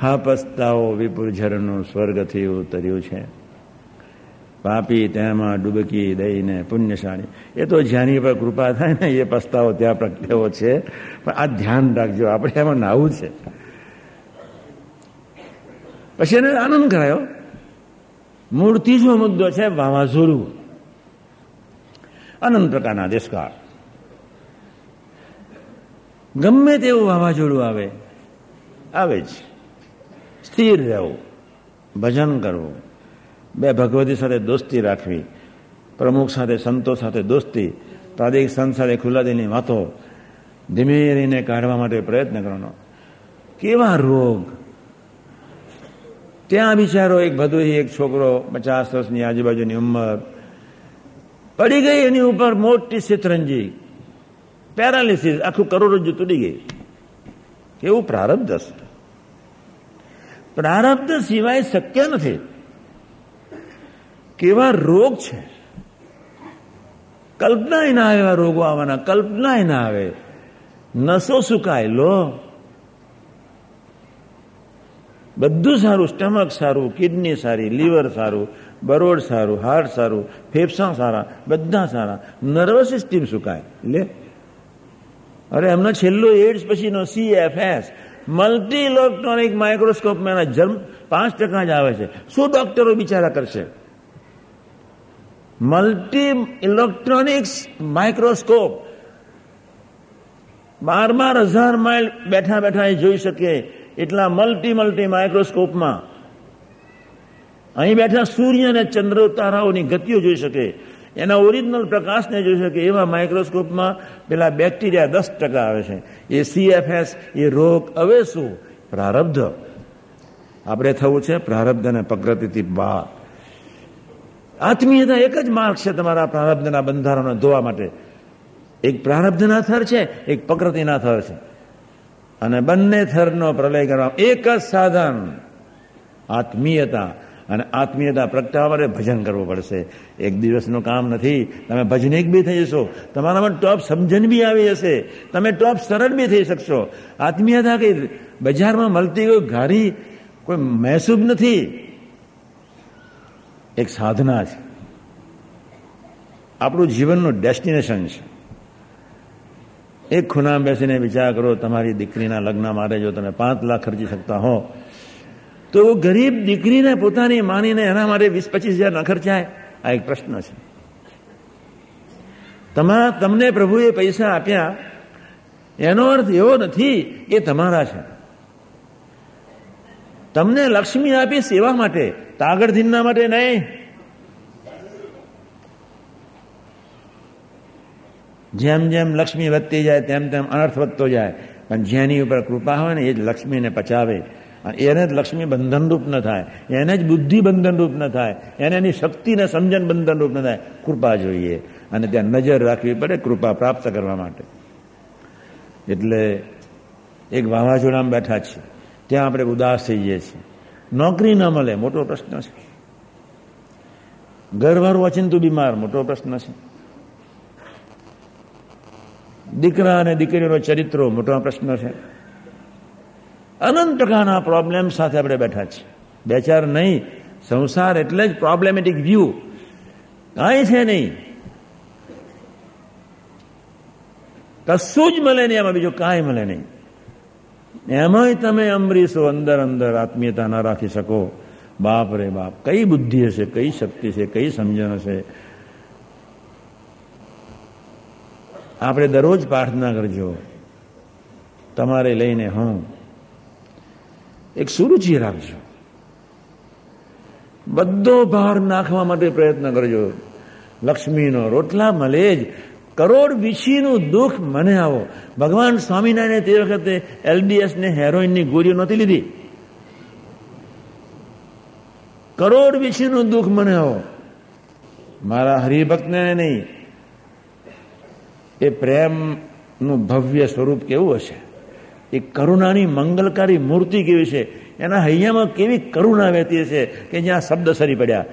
[SPEAKER 2] હા પસ્તાવો વિપુર ઝરનું સ્વર્ગથી ઉતર્યું છે. પાપી તેમાં ડૂબકી દઈને પુણ્યશાળી. એ તો જ્યાંની પર કૃપા થાય ને એ પસ્તાવો ત્યાં પ્રગટેવો છે. પણ આ ધ્યાન રાખજો, આપણે એમાં નાવું છે. પછી એને આનંદ કરાયો. મૂળ ત્રીજો મુદ્દો છે, વાવાઝોડું. અનંત પ્રકારના દેશકાળ. ગમે તેવું વાવાઝોડું આવે આવે જ. સ્થિર રહેવું, ભજન કરવું, બે ભગવતી સાથે દોસ્તી રાખવી, પ્રમુખ સાથે, સંતો સાથે દોસ્તી, પ્રાદેશિક સંત સાથે ખુલાદીની વાતો ધીમે રહીને કાઢવા માટે પ્રયત્ન કરવાનો. કેવા રોગ? ત્યાં બિચારો એક ભદોહી, એક છોકરો પચાસ વર્ષની આજુબાજુની ઉંમર, પડી ગઈ એની ઉપર મોટી સિતરંજી પેરાલિસિસ, આખું કરોડરજ્જુ તૂટી ગઈ. કેવું પ્રારબ્ધ હશે? પ્રારબ્ધ સિવાય શક્ય નથી. કેવા રોગ છે? કલ્પનાય ના આવે એવા રોગો આવવાના, કલ્પનાય ના આવે. નસો સુકાય, લો. બધું સારું, સ્ટમક સારું, કિડની સારી, લીવર સારું, બરોડ સારું, હાર્ટ સારું, ફેફસા સારા, બધા સારા. નર્વસ સિસ્ટમ સુકાય, લે. અરે એમનો છેલ્લો એડ્સ પછીનો સીએફએસ મલ્ટી ઇલેક્ટ્રોનિક માઇક્રોસ્કોપમાં એના જન્મ પાંચ ટકા જ આવે છે. શું ડોક્ટરો બિચારા કરશે? મલ્ટી ઇલેક્ટ્રોનિક્સ માઇક્રોસ્કોપ બાર બાર હજાર માઇલ બેઠા બેઠા એ જોઈ શકે એટલા મલ્ટી મલ્ટી માઇક્રોસ્કોપમાં અહીં બેઠા સૂર્ય અને ચંદ્ર તારાઓની ગતિઓ જોઈ શકે. એના ઓરિજિનલ પ્રકાશને જોઈ શકે એવા માઇક્રોસ્કોપમાં પેલા બેક્ટેરિયા દસ ટકા આવે છે. એ સીએફએસ એ રોગ, હવે શું? પ્રારબ્ધ. આપણે થવું છે પ્રારબ્ધ અને પ્રકૃતિથી બા આત્મીયતા એક જ માર્ગ છે તમારા પ્રારબ્ધના બંધારણો ધોવા માટે. એક પ્રારબ્ધના થર છે, એક પ્રકૃતિના થર છે. અને બંને થરનો પ્રલય કરવા. એક જ સાધન. આત્મીયતા. અને આત્મીયતા પ્રગટાવવાને ભજન કરવું પડશે. એક દિવસનું કામ નથી. તમે ભજનિક બી થઈ જશો. તમારામાં ટોપ સમજણ બી આવી જશે. તમે ટોપ સરળ બી થઈ શકશો. આત્મીયતા કઈ બજારમાં મળતી કોઈ ઘારી કોઈ મહેસૂબ નથી. એક સાધના છે. આપણું જીવનનું ડેસ્ટિનેશન છે. એક ખૂણા બેસીને વિચાર કરો, તમારી દીકરીના લગ્ન માટે જો તમે પાંચ લાખ ખર્ચી શકતા હો તો ગરીબ દીકરીને પોતાની માનીને એના માટે વીસ પચીસ હજાર ન ખર્ચાય આ એક પ્રશ્ન છે. તમારા, તમને પ્રભુએ પૈસા આપ્યા, એનો અર્થ એવો નથી કે તમારા છે. તમને લક્ષ્મી આપી સેવા માટે, તાગડ ધીનના માટે નહીં. જેમ જેમ લક્ષ્મી વધતી જાય, તેમ તેમ અનર્થ વધતો જાય. પણ જેની ઉપર કૃપા હોય ને, એ જ લક્ષ્મીને પચાવે. એને જ લક્ષ્મી બંધનરૂપ ન થાય. એને જ બુદ્ધિ બંધનરૂપ ન થાય. એને એની શક્તિને સમજણ બંધનરૂપ ન થાય. કૃપા જોઈએ. અને ત્યાં નજર રાખવી પડે કૃપા પ્રાપ્ત કરવા માટે. એટલે એક વાવાઝોડામાં બેઠા છીએ. ત્યાં આપણે ઉદાસ થઈ જઈએ છીએ. નોકરી ન મળે, મોટો પ્રશ્ન છે. ઘરવાળું અચિંતું બીમાર, મોટો પ્રશ્ન છે. દીકરા અને દીકરીનો ચરિત્રો મોટો પ્રશ્ન છે. અનંત પ્રકારના પ્રોબ્લેમ સાથે આપણે બેઠા છીએ. બે ચાર નહીં, સંસાર એટલે જ પ્રોબ્લેમેટિક વ્યૂ કાંઈ છે નહીં. કશું જ મળે નહીં એમાં બીજું કાંઈ મળે નહીં. એમાંય તમે અમરીશો અંદર અંદર આત્મીયતા ના રાખી શકો. બાપ રે બાપ, કઈ બુદ્ધિ હશે, કઈ શક્તિ છે કઈ સમજણ હશે? આપણે દરરોજ પ્રાર્થના કરજો. તમારે લઈને હું એક સુરુચિ રાખજો બધો ભાર નાખવા માટે પ્રયત્ન કરજો. લક્ષ્મીનો રોટલા મળે જ. કરોડ વિશીનું દુઃખ મને આવો. ભગવાન સ્વામિનારાયણે તે વખતે એલડીએસ ને હેરોઇનની ગોળીઓ નહોતી લીધી. કરોડ વિશીનું દુઃખ મને આવો. મારા હરિભક્તને નહીં. એ પ્રેમનું ભવ્ય સ્વરૂપ કેવું હશે? એ કરુણાની મંગલકારી મૂર્તિ કેવી છે? એના હૈયામાં કેવી કરુણા વહેતી હશે કે જ્યાં શબ્દ સરી પડ્યા?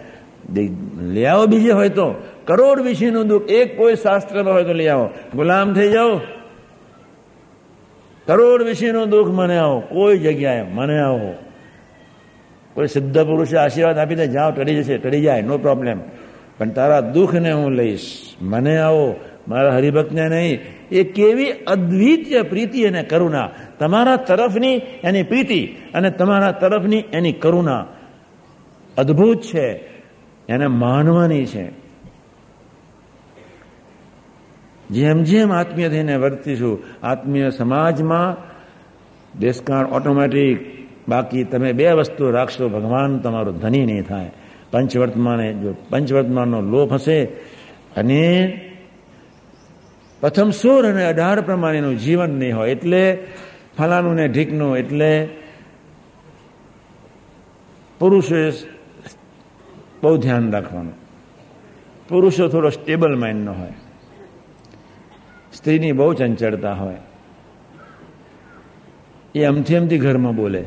[SPEAKER 2] લઈ બીજે હોય તો. કરોડ વિશેનું દુઃખ, એક કોઈ શાસ્ત્રમાં હોય તો લઈ આવો. ગુલામ થઈ જાઓ. કરોડ વિશેનું દુઃખ મને આવો. કોઈ જગ્યાએ મને આવો. કોઈ સિદ્ધ પુરુષે આશીર્વાદ આપી દે, જાઓ, ટળી જશે, ટળી જાય, નો પ્રોબ્લેમ પણ તારા દુઃખને હું લઈશ. મને આવો. મારા હરિભક્તને નહીં. એ કેવી અદ્વિતીય પ્રીતિ અને કરુણા. તમારા તરફની એની પ્રીતિ અને તમારા તરફની એની કરુણા અદ્ભુત છે. એને માનવાની છે. જેમ જેમ આત્મીય થઈને વર્તીશું આત્મીય સમાજમાં દેશકાળ ઓટોમેટિક. બાકી તમે બે વસ્તુ રાખશો, ભગવાન તમારો ધની નહીં થાય. પંચવર્તમાને જો પંચવર્તમાનનો લોપ હશે અને પ્રથમ સોળ અને અઢાર પ્રમાણેનું જીવન નહીં હોય. એટલે ફલાનું ને ઢીકનું એટલે પુરુષોએ બહુ ધ્યાન રાખવાનું. પુરુષો થોડો સ્ટેબલ માઇન્ડનો હોય. સ્ત્રીની બહુ ચંચળતા હોય. એ અમથી અમથી ઘરમાં બોલે.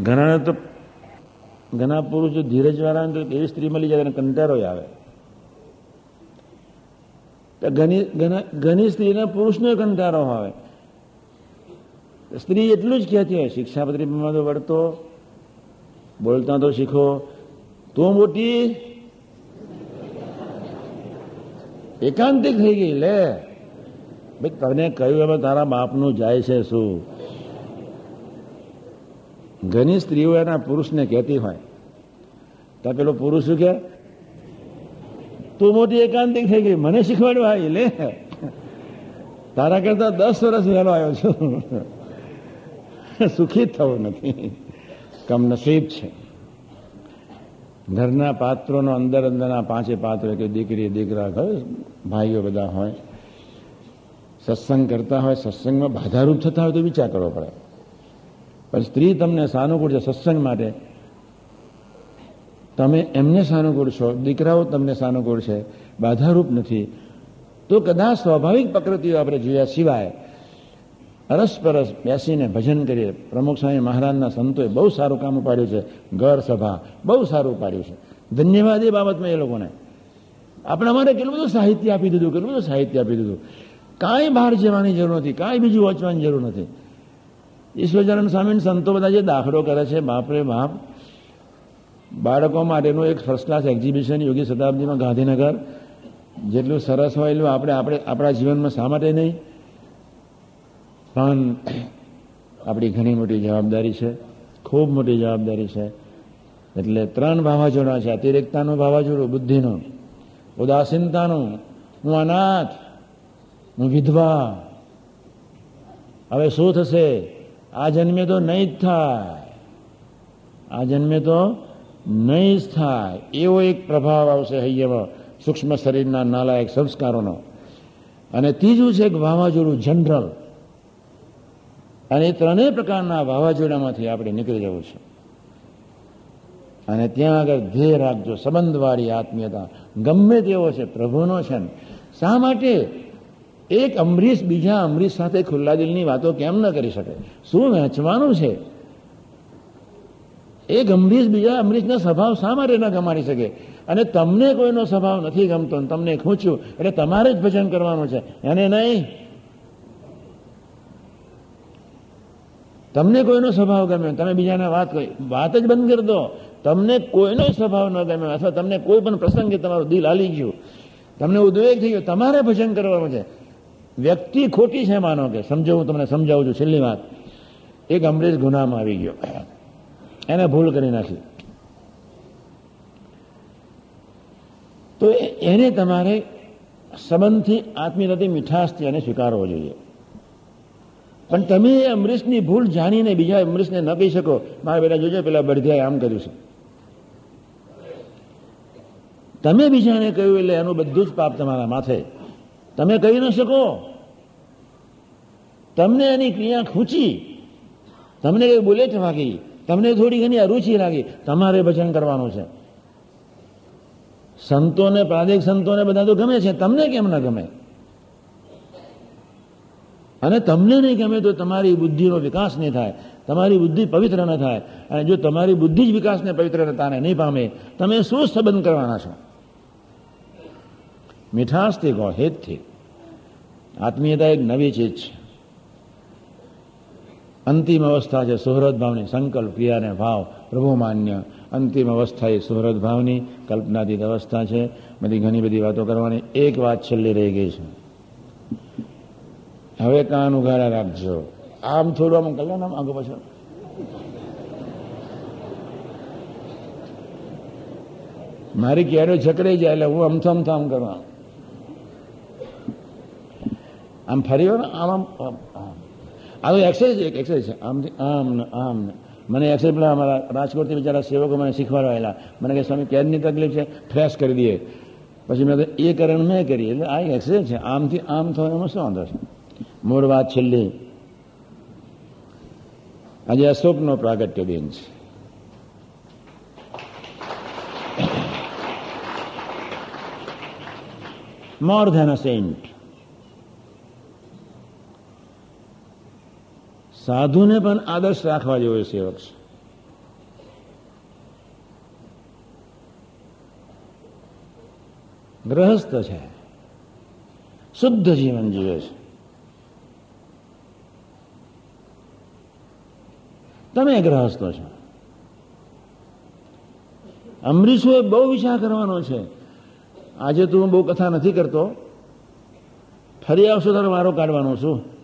[SPEAKER 2] ઘણાને તો ઘણા પુરુષો ધીરજવાળા તો એવી સ્ત્રી મળી જાય કંટારો આવે. ઘણી ઘણી સ્ત્રીને પુરુષનો કંટારો આવે. સ્ત્રી એટલું જ કહેતી હોય શિક્ષાપત્રીમાં તો વળતો, બોલતા તો શીખો, તું મોટી? એકાંતિક થઈ ગઈ, લે. ભાઈ, તને કહ્યું એમાં તારા બાપનું જાય છે શું? ઘણી સ્ત્રીઓ એના પુરુષને કહેતી હોય. તો પેલો પુરુષ શું કે તું મોટી એકાંતિક થઈ ગઈ. મને શીખવાડવા ભાઈ લે તારા કરતા દસ વર્ષ વહેલો આવ્યો છું. સુખી થવું નથી. કમનસીબ છે. ઘરના પાત્રોનો અંદર અંદરના પાંચે પાત્રો કે દીકરી, દીકરા ભાઈઓ બધા હોય. સત્સંગ કરતા હોય, સત્સંગમાં બાધારૂપ થતા હોય તો વિચાર કરવો પડે. પણ સ્ત્રી તમને સાનુકૂળ છે સત્સંગ માટે. તમે એમને સાનુકૂળ છો, દીકરાઓ તમને સાનુકૂળ છે, બાધારૂપ નથી. તો કદાચ સ્વાભાવિક પ્રકૃતિઓ આપણે જોયા સિવાય અરસપરસ બેસીને ભજન કરીએ. પ્રમુખ સ્વામી મહારાજના સંતોએ બહુ સારું કામ ઉપાડ્યું છે. ઘર સભા બહુ સારું ઉપાડ્યું છે. ધન્યવાદ એ બાબતમાં એ લોકોને. આપણે અમારે કેટલું બધું સાહિત્ય આપી દીધું, કેટલું બધું સાહિત્ય આપી દીધું. કાંઈ બહાર જવાની જરૂર નથી, કાંઈ બીજું વાંચવાની જરૂર નથી. ઈશ્વરચરણ સ્વામી સંતો બધા જે દાખલો કરે છે, બાપરે બાપ બાળકો માટેનું એક ફર્સ્ટ ક્લાસ એક્ઝિબિશન યોગી શતાબ્દીમાં ગાંધીનગર, જેટલું સરસ હોય એટલું આપણે આપણે આપણા જીવનમાં શા માટે નહીં? પણ આપણી ઘણી મોટી જવાબદારી છે. ખૂબ મોટી જવાબદારી છે. એટલે ત્રણ વાવાઝોડા છે. અતિરેકતાનું વાવાઝોડું, બુદ્ધિનું, ઉદાસીનતાનું. હું અનાથ, હું વિધવા. હવે શું થશે? આ જન્મે તો નહીં જ થાય. આ જન્મે તો નહીં જ થાય. એવો એક પ્રભાવ આવશે હૈયામાં સૂક્ષ્મ શરીરના નાલાયક સંસ્કારોનો. અને ત્રીજું છે કે વાવાઝોડું જનરલ. અને એ ત્રણેય પ્રકારના વાવાઝોડામાંથી આપણે નીકળી જવું છે. અને ત્યાં આગળ ધ્યેય રાખજો. સંબંધવાળી આત્મીયતા. ગમે તેવો છે, પ્રભુનો છે ને. શા માટે? એક અમરીશ બીજા અમરીશ સાથે ખુલ્લા દિલની વાતો કેમ ન કરી શકે? શું વહેંચવાનું છે? એક ગંભીર બીજા અમરીશના સ્વભાવ શા માટે ન ગમાડી શકે? અને તમને કોઈનો સ્વભાવ નથી ગમતો તમને ખૂંચ્યું એટલે તમારે જ ભજન કરવાનું છે. એને નહીં. તમને કોઈનો સ્વભાવ ગમ્યો તમે બીજાને વાત કરી, વાત જ બંધ કરી દો. તમને કોઈનો સ્વભાવ ન ગમ્યો અથવા તમને કોઈ પણ પ્રસંગે તમારું દિલ હાલી ગયું. તમને ઉદ્વેગ થઈ ગયો, તમારે ભજન કરવાનું છે. વ્યક્તિ ખોટી છે માનો કે, સમજો, હું તમને સમજાવું છું છેલ્લી વાત. એક અમરેશ ગુનામાં આવી ગયો. એને ભૂલ કરી નાખી. તો એને તમારે સંબંધથી આત્મીયતાથી મીઠાશથી એને સ્વીકારવો જોઈએ. પણ તમે એ અમરીશની ભૂલ જાણીને બીજા અમરીશને ન કહી શકો, મારા બેટા, જોજો, પેલા બળધિયાએ આમ કર્યું છે. તમે બીજાને કહ્યું એટલે એનું બધું જ પાપ તમારા માથે. તમે કહી ન શકો. તમને એની ક્રિયા ખૂંચી. તમને કઈ બુલેટ વાગી. તમને થોડી ઘણી અરુચિ લાગી. તમારે ભજન કરવાનું છે. સંતોને, પ્રાદેશિક સંતોને બધા તો ગમે છે. તમને કેમ ના ગમે? અને તમને નહીં ગમે તો તમારી બુદ્ધિનો વિકાસ નહીં થાય. તમારી બુદ્ધિ પવિત્ર ન થાય. અને જો તમારી બુદ્ધિ જ વિકાસને પવિત્રતાને નહીં પામે, તમે શું સંબંધ કરવાના છો? મીઠાશથી કહો, હેતથી. આત્મીયતા એક નવી ચીજ છે. અંતિમ અવસ્થા છે સુહૃદ ભાવની, સંકલ્પ, ક્રિયા અને ભાવ, પ્રભુ માન્ય. અંતિમ અવસ્થા એ સુહૃદ ભાવની કલ્પનાતીત અવસ્થા છે. બધી ઘણી બધી વાતો કરવાની. એક વાત છેલ્લી રહી ગઈ છે. હવે કાન ઉઘાડા રાખજો. આમ થોડું આમ કલ્યાણ આમ આગળ પાછળ મારી ક્યારે છકડાઈ જાય એટલે હું અમથમ થામ કરવા. આમ ફરી આમ આમ આ તો એક્સરસાઇઝ એક એક્સરસાઇઝ છે આમથી આમ ને આમ ને મને એક્સરસાઇઝ પેલા અમારા રાજકોટથી બિચારા સેવકો મને શીખવાડવા આવેલા મને કે સ્વામી ક્યારની તકલીફ છે ફ્રેશ કરી દઈએ પછી મેં એ કરણ મેં કરી એટલે આ એક્સરસાઇઝ છે આમથી આમ થવાનો શું વાંધો છે મૂળ વાત છેલ્લી આજે અશોકનો પ્રાગટ્ય દિન છે મોર ધેન અ સેન્ટ સાધુને પણ આદર્શ રાખવા જેવો સેવક છે. ગ્રહસ્થ છે. શુદ્ધ જીવન જીવે છે. તમે ગ્રહસ્થો છો. અમરીશોએ બહુ વિચાર કરવાનો છે. આજે તો બહુ કથા નથી કરતો. ફરી આવશો ત્યારે મારો કાઢવાનો છું.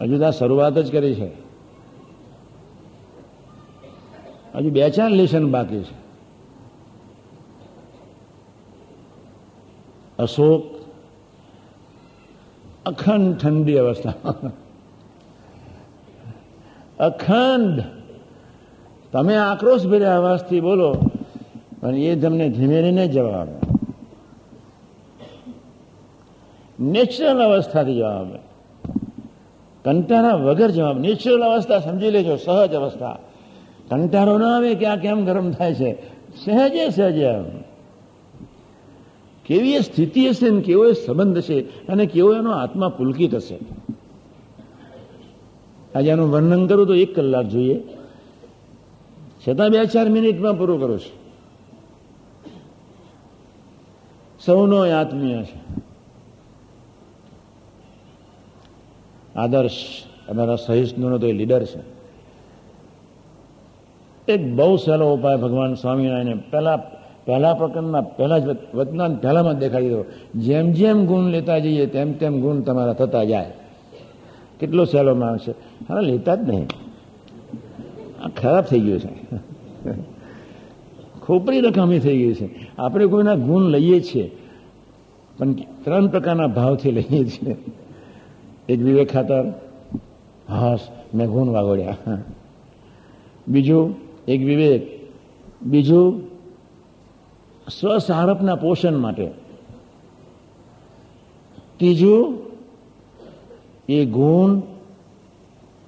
[SPEAKER 2] હજુ તો શરૂઆત જ કરી છે. હજુ બે ચાર લેશન બાકી છે. અશોક અખંડ ઠંડી અવસ્થા અખંડ. તમે આક્રોશ ભર્યા અવાજથી બોલો, પણ એ તમને ધીમે ને જવાબ નેચરલ અવસ્થાથી જવાબ કંટાળા વગર જવાબ. નેચરલ અવસ્થા સમજી લેજો, સહજ અવસ્થા. કંટાળો ના આવે કે આ કેમ ગરમ થાય છે. સહેજે સહેજે કેવી સ્થિતિ હશે ને કેવો એ સંબંધ છે અને કેવો એનો આત્મા પુલકિત હશે. આજે આનું વર્ણન કરું તો એક કલાક જોઈએ. છતાં બે ચાર મિનિટમાં પૂરું કરું છું. સૌનો આત્મીય છે. આદર્શ, અમારા સહિષ્ણુનો તો એ લીડર છે. એક બહુ સહેલો ઉપાય ભગવાન સ્વામિનારાયણ પહેલા પહેલા પ્રકરણના પહેલા જ વચનાન પહેલામાં દેખાડી દીધો. જેમ જેમ ગુણ લેતા જઈએ, તેમ તેમ ગુણ તમારા થતા જાય. કેટલો સહેલો માણસ છે. હા લેતા જ નહીં. આ ખરાબ થઈ ગયું છે. ખોપરી રકમી થઈ ગઈ છે. આપણે કોઈના ગુણ લઈએ છીએ, પણ ત્રણ પ્રકારના ભાવથી લઈએ છીએ. એક વિવેક ખાતર હાસ મેં ગુણ વાગોડ્યા બીજું એક વિવેક. બીજું સ્વસારપના પોષણ માટે. ત્રીજું એ ગુણ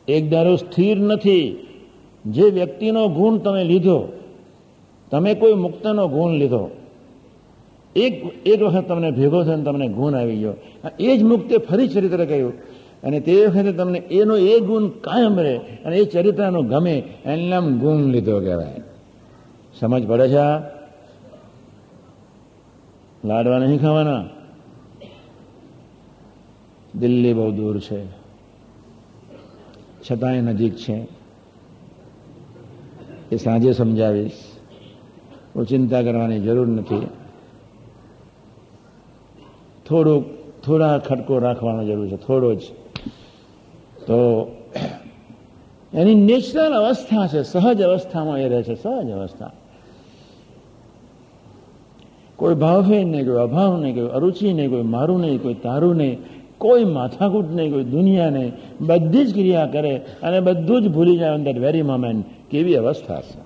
[SPEAKER 2] એક ધારો સ્થિર નથી. જે વ્યક્તિનો ગુણ તમે લીધો, તમે કોઈ મુક્તનો ગુણ લીધો એક એક વખત તમને ભેગો થઈને તમને ગુણ આવી ગયો. એ જ મુક્તે ફરી ચરિત્ર કહ્યું અને તે વખતે તમને એનો એ ગુણ કાયમ રહે અને એ ચરિત્રનો ગમે એને નામ ગુણ લીધો કહેવાય. સમજ પડે છે લાડવા નહીં ખાવાના? દિલ્હી બહુ દૂર છે. છતાંય નજીક છે. એ સાંજે સમજાવીશ. ચિંતા કરવાની જરૂર નથી. થોડુંક થોડા ખટકો રાખવાનો જરૂર છે, થોડો જ. તો એની નેચરલ અવસ્થા છે, સહજ અવસ્થામાં એ રહે છે, સહજ અવસ્થા. કોઈ ભાવભેદ નહીં, કોઈ અભાવ નહીં, કોઈ અરુચિ નહીં, કોઈ મારું નહીં, કોઈ તારું નહીં, કોઈ માથાકૂટ નહીં, કોઈ દુનિયા નહીં. બધી જ ક્રિયા કરે અને બધું જ ભૂલી જાય અંદર વેરી મોમેન્ટ કેવી અવસ્થા છે.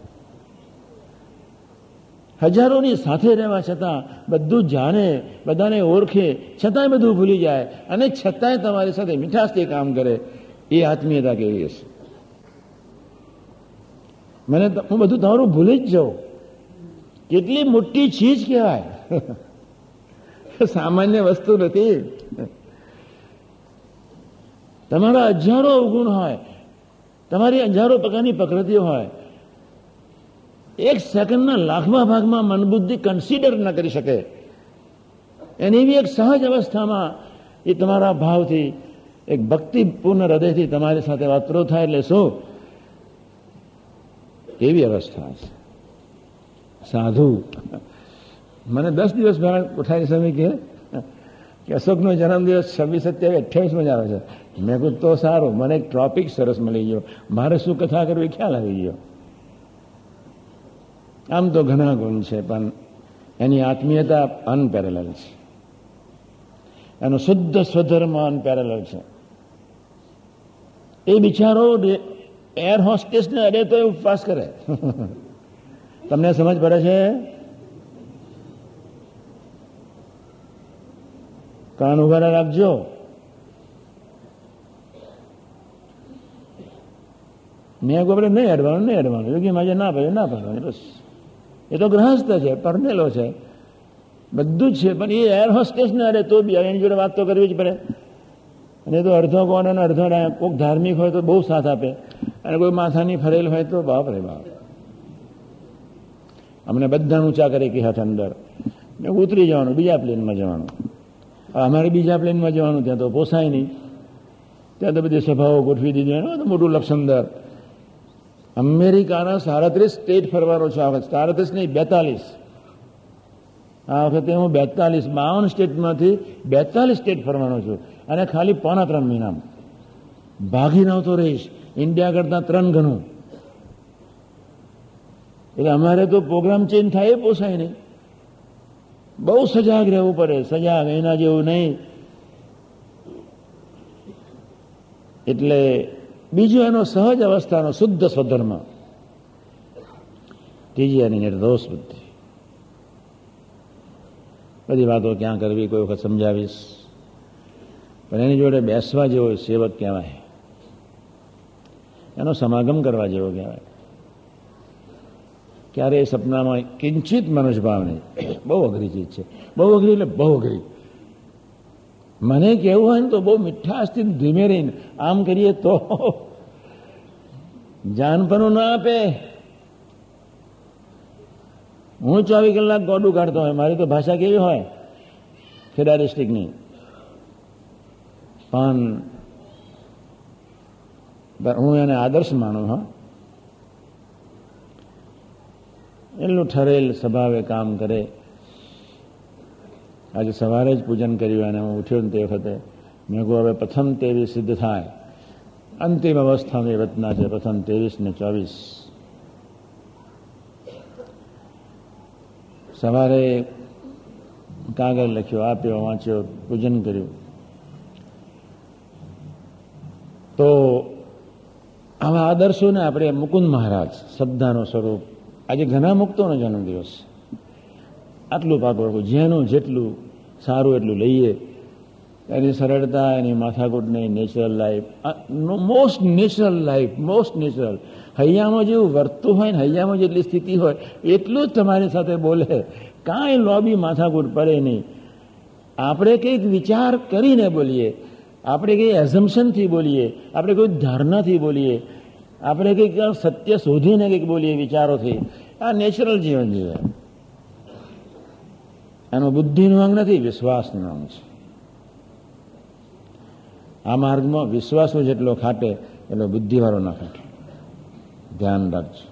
[SPEAKER 2] હજારોની સાથે રહેવા છતાં બધું જાણે, બધાને ઓળખે, છતાંય બધું ભૂલી જાય અને છતાંય તમારી સાથે મીઠાશથી કામ કરે. એ આત્મીયતા કેવી હશે? મને હું બધું તમારું ભૂલી જ જાઉં. કેટલી મોટી ચીજ કહેવાય. સામાન્ય વસ્તુ નથી. તમારા હજારો અવગુણ હોય, તમારી હજારો પ્રકારની પ્રકૃતિઓ હોય એક સેકન્ડના લાખમા ભાગમાં મનબુદ્ધિ કન્સિડર ન કરી શકે. એની એવી એક સહજ અવસ્થામાં એ તમારા ભાવથી, એક ભક્તિપૂર્ણ હૃદયથી તમારી સાથે વાતરો થાય એટલે શું? કેવી અવસ્થા છે સાધુ. મને દસ દિવસ પહેલા કોઠારી સમય કહે, કે અશોકનો જન્મદિવસ છવ્વીસ સત્યાવીસ અઠ્યાવીસમાં જ આવે છે. મેં કહું તો સારું. મને એક ટ્રોપિક સરસ મળી ગયો. મારે શું કથા કરવી? ખ્યાલ આવી ગયો. આમ તો ઘણા ગુણ છે, પણ એની આત્મીયતા અનપેરેલલ છે. એનો શુદ્ધ સ્વધર્મ અનપેરેલલ છે. એ બિચારો એર હોસ્ટેસને અડે તો ઉપવાસ કરે. તમને સમજ પડે છે? કાન ઉઘાડા રાખજો. મેં આપણે નહીં અડવાનું નહીં અડવાનું. યોગી માજે ના પડે, ના પડવાનું. બસ. એ તો ગ્રહસ્થ છે પરનેલો છે. બધું જ છે, પણ એ એર હોસ્ટેસને રહે, તો બી એની જોડે વાત તો કરવી જ પડે. અને તો અડધો કોણ અને અડધો કોઈક ધાર્મિક હોય તો બહુ સાથ આપે. અને કોઈ માથાની ફરેલ હોય તો બાપ રે બાપ. અમને બધા ઊંચા કરે કે હાથ અંદર. ને ઉતરી જવાનું, બીજા પ્લેનમાં જવાનું. અમારે બીજા પ્લેનમાં જવાનું, ત્યાં તો પોસાય નહીં. ત્યાં તો બધી સભાઓ ગોઠવી દીધી એનું મોટું લક્ષણદર અમેરિકાના સાડત્રીસ સ્ટેટ ફરવાનો છે. આ વખત સાડત્રીસ નહીં, બેતાલીસ. આ વખતે હું બેતાલીસ બાવન સ્ટેટમાંથી બેતાલીસ સ્ટેટ ફરવાનો છું. અને ખાલી પોણા ત્રણ મહિનામાં. ભાગી નહોતો રહીશ. ઇન્ડિયા કરતાં ત્રણ ગણું. એટલે અમારે તો પ્રોગ્રામ ચેન્જ થાય એ પોસાય નહીં. બહુ સજાગ રહેવું પડે. સજાગ એના જેવું નહીં. એટલે બીજું એનો સહજ અવસ્થાનો શુદ્ધ સ્વધર્મ. ત્રીજી એની નિર્દોષ બુદ્ધિ. બધી વાતો ક્યાં કરવી, કોઈ વખત સમજાવીશ. પણ એની જોડે બેસવા જેવો સેવક કહેવાય. એનો સમાગમ કરવા જેવો કહેવાય. ક્યારેય સપનામાં કિંચિત મનુષ્યભાવ નહીં બહુ અઘરી ચીજ છે. બહુ અઘરી એટલે બહુ અઘરી. મને કેવું હોય ને તો બહુ મીઠાશથી ધીમે રહીને, આમ કરીએ તો જાનપણું ના આપે. હું ચોવીસ કલાક ગોડું કાઢતો હોય, મારી તો ભાષા કેવી હોય? ખેડા ડિસ્ટ્રિક્ટની પણ હું એને આદર્શ માનું, હા. એટલું ઠરેલ સ્વભાવે કામ કરે. આજે સવારે જ પૂજન કર્યું અને હું ઉઠ્યો ને તે વખતે. મેં કહું હવે પ્રથમ તેવી સિદ્ધ થાય. અંતિમ અવસ્થાની રચના છે, પ્રથમ ત્રેવીસ ને ચોવીસ. સવારે કાગળ લખ્યો આપ્યો વાંચ્યો, પૂજન કર્યું. તો આવા આદર્શોને આપણે મુકુંદ મહારાજ શ્રદ્ધાનું સ્વરૂપ, આજે ઘણા મુક્તોનો જન્મદિવસ. આટલું પાકવું જેનું જેટલું સારું એટલું લઈએ. એની સરળતા, એની માથાકૂટ નહીં natural life most natural life most natural હૈયામાં જેવું વર્તું હોય ને, હૈયામાં જેટલી સ્થિતિ હોય, એટલું જ તમારી સાથે બોલે. કાંઈ લોબી માથાકૂટ પડે નહીં. આપણે કંઈક વિચાર કરીને બોલીએ. આપણે કંઈ એઝમ્પશનથી બોલીએ. આપણે કોઈ ધારણાથી બોલીએ. આપણે કંઈક સત્ય શોધીને કંઈક બોલીએ વિચારોથી. આ નેચરલ જીવન જીવે. એનો બુદ્ધિનું અંગ નથી, વિશ્વાસનું અંગ છે. આ માર્ગમાં વિશ્વાસો જેટલો ખાટે, એટલો બુદ્ધિવાળો ના ખાટે. ધ્યાન રાખજો.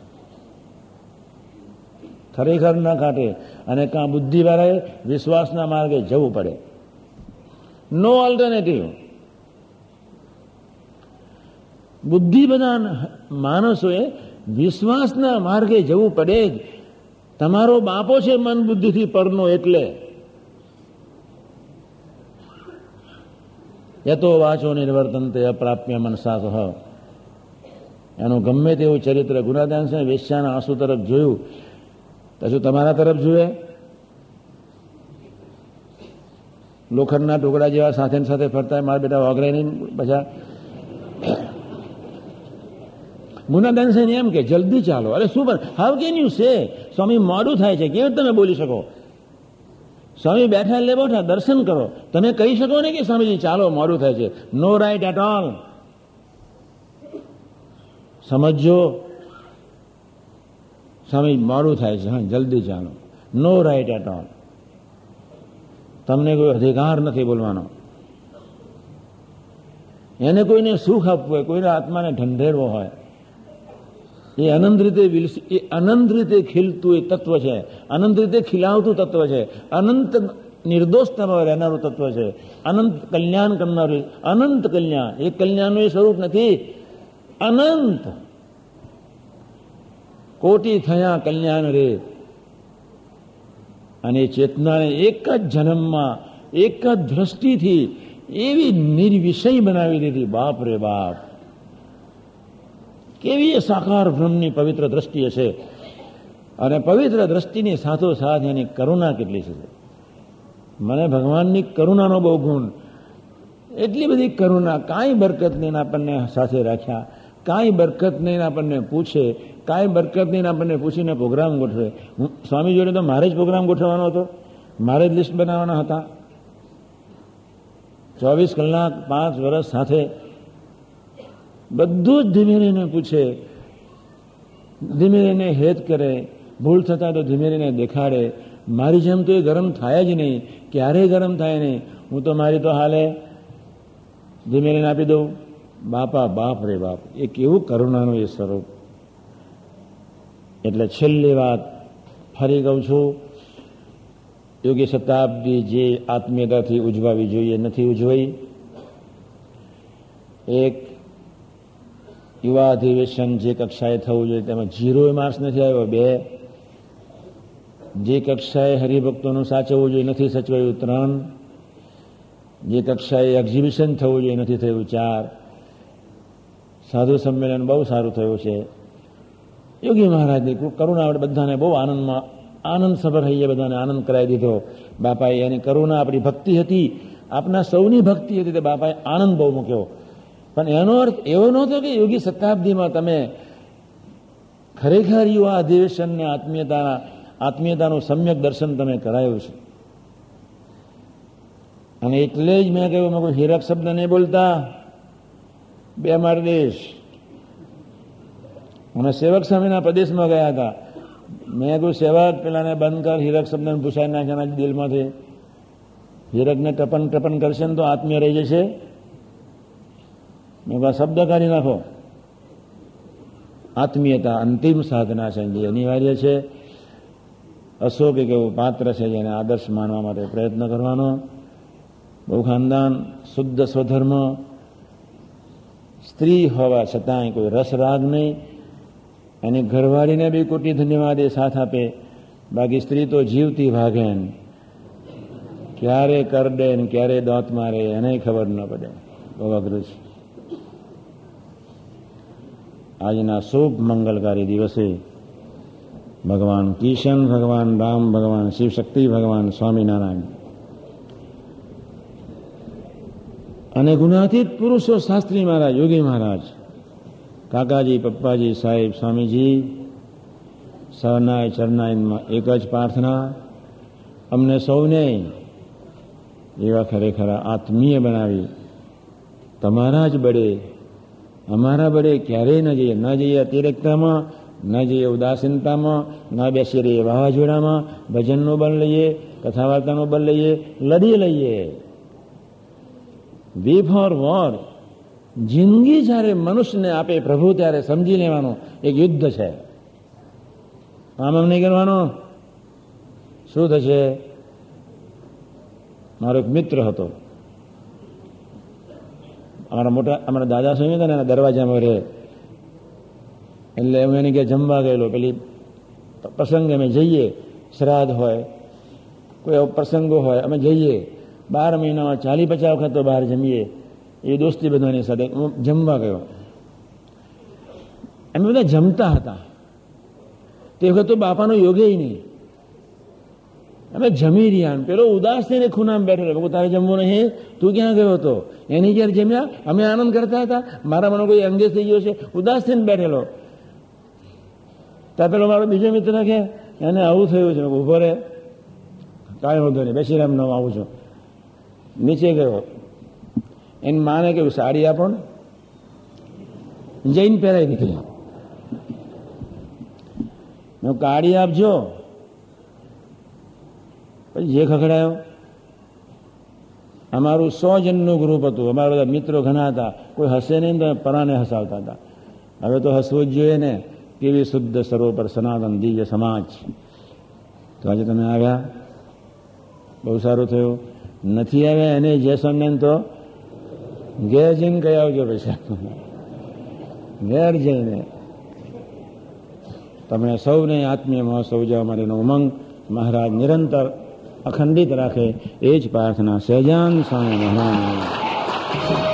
[SPEAKER 2] ખરેખર ના ખાટે અને કાં બુદ્ધિવાળાએ વિશ્વાસના માર્ગે જવું પડે. નો ઓલ્ટરનેટિવ બુદ્ધિ બધા માણસોએ વિશ્વાસના માર્ગે જવું પડે જ. તમારો બાપો છે મન બુદ્ધિથી પરનો એટલે. યતો વાચો નિર્વર્તન તે અપ્રાપ્ય મનસા સહ એનું ગમે તેવું ચરિત્ર ગુનાદાન સિંહ વેશ્યાના આંસુ તરફ જોયું તો શું તમારા તરફ જુએ લોખંડના ટુકડા જેવા સાથે સાથે ફરતા મારા બેટા ઓગરે નહીં પછી ગુનાદાન સિંહ એમ કે જલ્દી ચાલો અરે શું હાઉ કેન યુ સે સ્વામી મોડું થાય છે કેવી તમે બોલી શકો સ્વામી બેઠા એટલે બેઠા, દર્શન કરો. તમે કહી શકો ને કે સ્વામીજી, ચાલો, મોડું થાય છે. નો રાઈટ એટ ઓલ સમજો સ્વામી, મોડું થાય છે. હા, જલ્દી ચાલો. નો રાઈટ એટ ઓલ તમને કોઈ અધિકાર નથી બોલવાનો. એને કોઈને સુખ આપવું હોય, કોઈને આત્માને ઢંઢેરવો હોય. એ અનંત રીતે એ અનંત રીતે ખીલતું એ તત્વ છે. અનંત રીતે ખીલાવતું તત્વ છે. અનંત નિર્દોષતામાં રહેનારું તત્વ છે. અનંત કલ્યાણ કરનારું અનંત કલ્યાણ. એ કલ્યાણનું એ સ્વરૂપ નથી. અનંત. કોટી થયા કલ્યાણ રે. અને ચેતનાને એક જ જન્મમાં, એક જ દ્રષ્ટિથી એવી નિર્વિષય બનાવી દીધી. બાપ રે બાપ. કેવી સાકાર બ્રહ્મની પવિત્ર દ્રષ્ટિ છે? અને પવિત્ર દ્રષ્ટિની સાથોસાથ એની કરુણા કેટલી છે? મને ભગવાનની કરુણાનો બહુ ગુણ. એટલી બધી કરુણા કાંઈ બરકત નહીં આપણને સાથે રાખ્યા. કાંઈ બરકત નહીં આપણને પૂછે. કાંઈ બરકત નહીં આપણને પૂછીને પ્રોગ્રામ ગોઠવે. સ્વામી જોડે તો મારે જ પ્રોગ્રામ ગોઠવવાનો હતો. મારે જ લિસ્ટ બનાવવાના હતા. ચોવીસ કલાક પાંચ વર્ષ સાથે બધું જ ધીમે રહીને પૂછે. ધીમે રહીને હેત કરે. ભૂલ થતા તો ધીમે રહીને દેખાડે. મારી જેમ તો એ ગરમ થાય જ નહીં. ક્યારેય ગરમ થાય નહીં. હું તો મારી તો હાલે. ધીમે રહીને આપી દઉં. બાપા, બાપ રે બાપ. એ કેવું કરુણાનું એ સ્વરૂપ. એટલે છેલ્લી વાત ફરી કહું છું. યોગી શતાબ્દી જે આત્મીયતાથી ઉજવાવી જોઈએ, નથી ઉજવાઈ. એક યુવા અધિવેશન જે કક્ષાએ થવું જોઈએ, તેમાં જીરો માર્ક્સ નથી આવ્યો, બે. જે કક્ષાએ હરિભક્તોનું સાચવવું જોઈએ, નથી સચવાયું, ત્રણ. જે કક્ષાએ એક્ઝિબિશન થવું જોઈએ, નથી થયું, ચાર. સાધુ સંમેલન બહુ સારું થયું છે. યોગી મહારાજની કરુણા આપણે બધાને બહુ આનંદમાં, આનંદ સભર હૈયે બધાને આનંદ કરાવી દીધો. બાપાએ એની કરુણા આપણી ભક્તિ હતી. આપના સૌની ભક્તિ હતી, તે બાપાએ આનંદ બહુ મૂક્યો. પણ એનો અર્થ એવો નહોતો કે યોગી શતાબ્દીમાં તમે ખરેખર યુવા અધિવેશનને આત્મીયતાના, આત્મીયતાનું સમ્યક દર્શન તમે કરાયું છે. અને એટલે જ મેં કહ્યું, મેં કોઈ હીરક શબ્દ નહીં બોલતા. બે માર દેશ. અમે સેવક સ્વામીના પ્રદેશમાં ગયા હતા. મેં કહ્યું સેવક પેલાને બંધ કર, હીરક શબ્દને ભૂસાઈ નાખ્યાના દિલમાંથી. હીરકને ટપન ટપન કરશે ને તો આત્મીય રહી જશે. કહું શબ્દ કાઢી નાખો. આત્મીયતા અંતિમ સાધના છે જે અનિવાર્ય છે. અશોક એક એવું પાત્ર છે જેને આદર્શ માનવા માટે પ્રયત્ન કરવાનો. બહુ ખાનદાન, શુદ્ધ સ્વધર્મ. સ્ત્રી હોવા છતાંય કોઈ રસરાગ નહીં. એની ઘરવાળીને બી કોટી ધન્યવાદ એ સાથ આપે. બાકી સ્ત્રી તો જીવતી ભાગે ક્યારે કરડે ને, ક્યારે દાંત મારે, એને ખબર ન પડે. બહુ અઘરું છે. આજના શુભ મંગલકારી દિવસે ભગવાન કિશન, ભગવાન રામ, ભગવાન શિવશક્તિ, ભગવાન સ્વામિનારાયણ અને ગુનાતીત પુરુષો શાસ્ત્રી મહારાજ, યોગી મહારાજ, કાકાજી, પપ્પાજી, સાહેબ, સ્વામીજી, સહનાય ચરનાયમાં એક જ પ્રાર્થના. અમને સૌને એવા ખરેખર આત્મીય બનાવી. તમારા જ બળે અમારા બળે ક્યારેય ન જઈએ. ન જઈએ અતિરેકતામાં, ન જઈએ ઉદાસીનતામાં, ન બેસી રહીએ વાવાઝોડામાં, ભજનનું બળ લઈએ કથા વાર્તાનું બળ લઈએ લડી લઈએ. વી ફોર વોર જિંદગી જ્યારે મનુષ્યને આપે પ્રભુ ત્યારે સમજી લેવાનું એક યુદ્ધ છે. આમ એમ નહીં કરવાનો? શું થશે? મારો એક મિત્ર હતો. અમારા મોટા અમારા દાદા સ્વામી હતા ને એના દરવાજામાં રહે. એટલે હું એને કે જમવા ગયેલો. પેલી પ્રસંગે અમે જઈએ. શ્રાદ્ધ હોય, કોઈ એવો પ્રસંગો હોય, અમે જઈએ. બાર મહિનામાં ચાલી પચાસ વખત તો બહાર જમીએ. એ દોસ્તી બધાની સાથે હું જમવા ગયો. અમે બધા જમતા હતા. તે વખત તો બાપાનો યોગે નહીં. અમે જમી રહ્યા પેલો ઉદાસ થઈને ખૂનામ બેઠેલો તારે જમવું નહીં તું ક્યાં ગયો હતો એની જ્યારે જમ્યા અમે આનંદ કરતા હતા મારા મને કોઈ અંગે થઈ ગયો છે ઉદાસ થઈને બેઠેલો ત્યાં પેલો મારો બીજો મિત્ર કે એને આવું થયું છે ઊભો રહે કાંઈ વાંધો નહીં બેસી રામ આવું છું નીચે ગયો એની માને કહ્યું સાડી આપો ને જૈન પહેરાઈ નીકળી કાળી આપજો પછી જે ખખડાયો? અમારું સો જણનું ગ્રુપ હતું. અમારા બધા મિત્રો ઘણા હતા. કોઈ હસે નહીં તો પરાને હસાવતા હતા. હવે તો હસવું જ જોઈએ ને. કેવી શુદ્ધ સરોવર સનાતન દિવ્ય સમાજ. તો આજે તમે આવ્યા. બહુ સારું થયું. નથી આવ્યા એને જે ને તો ઘેર જઈને કહી આવજો પૈસા. ઘેર જઈને. તમે સૌને આત્મીય મહોત્સવ ઉજવવા માટેનો ઉમંગ. મહારાજ નિરંતર અખંડિત રાખે એ જ પ્રાર્થના સહજાન સ્વામી મહારાજ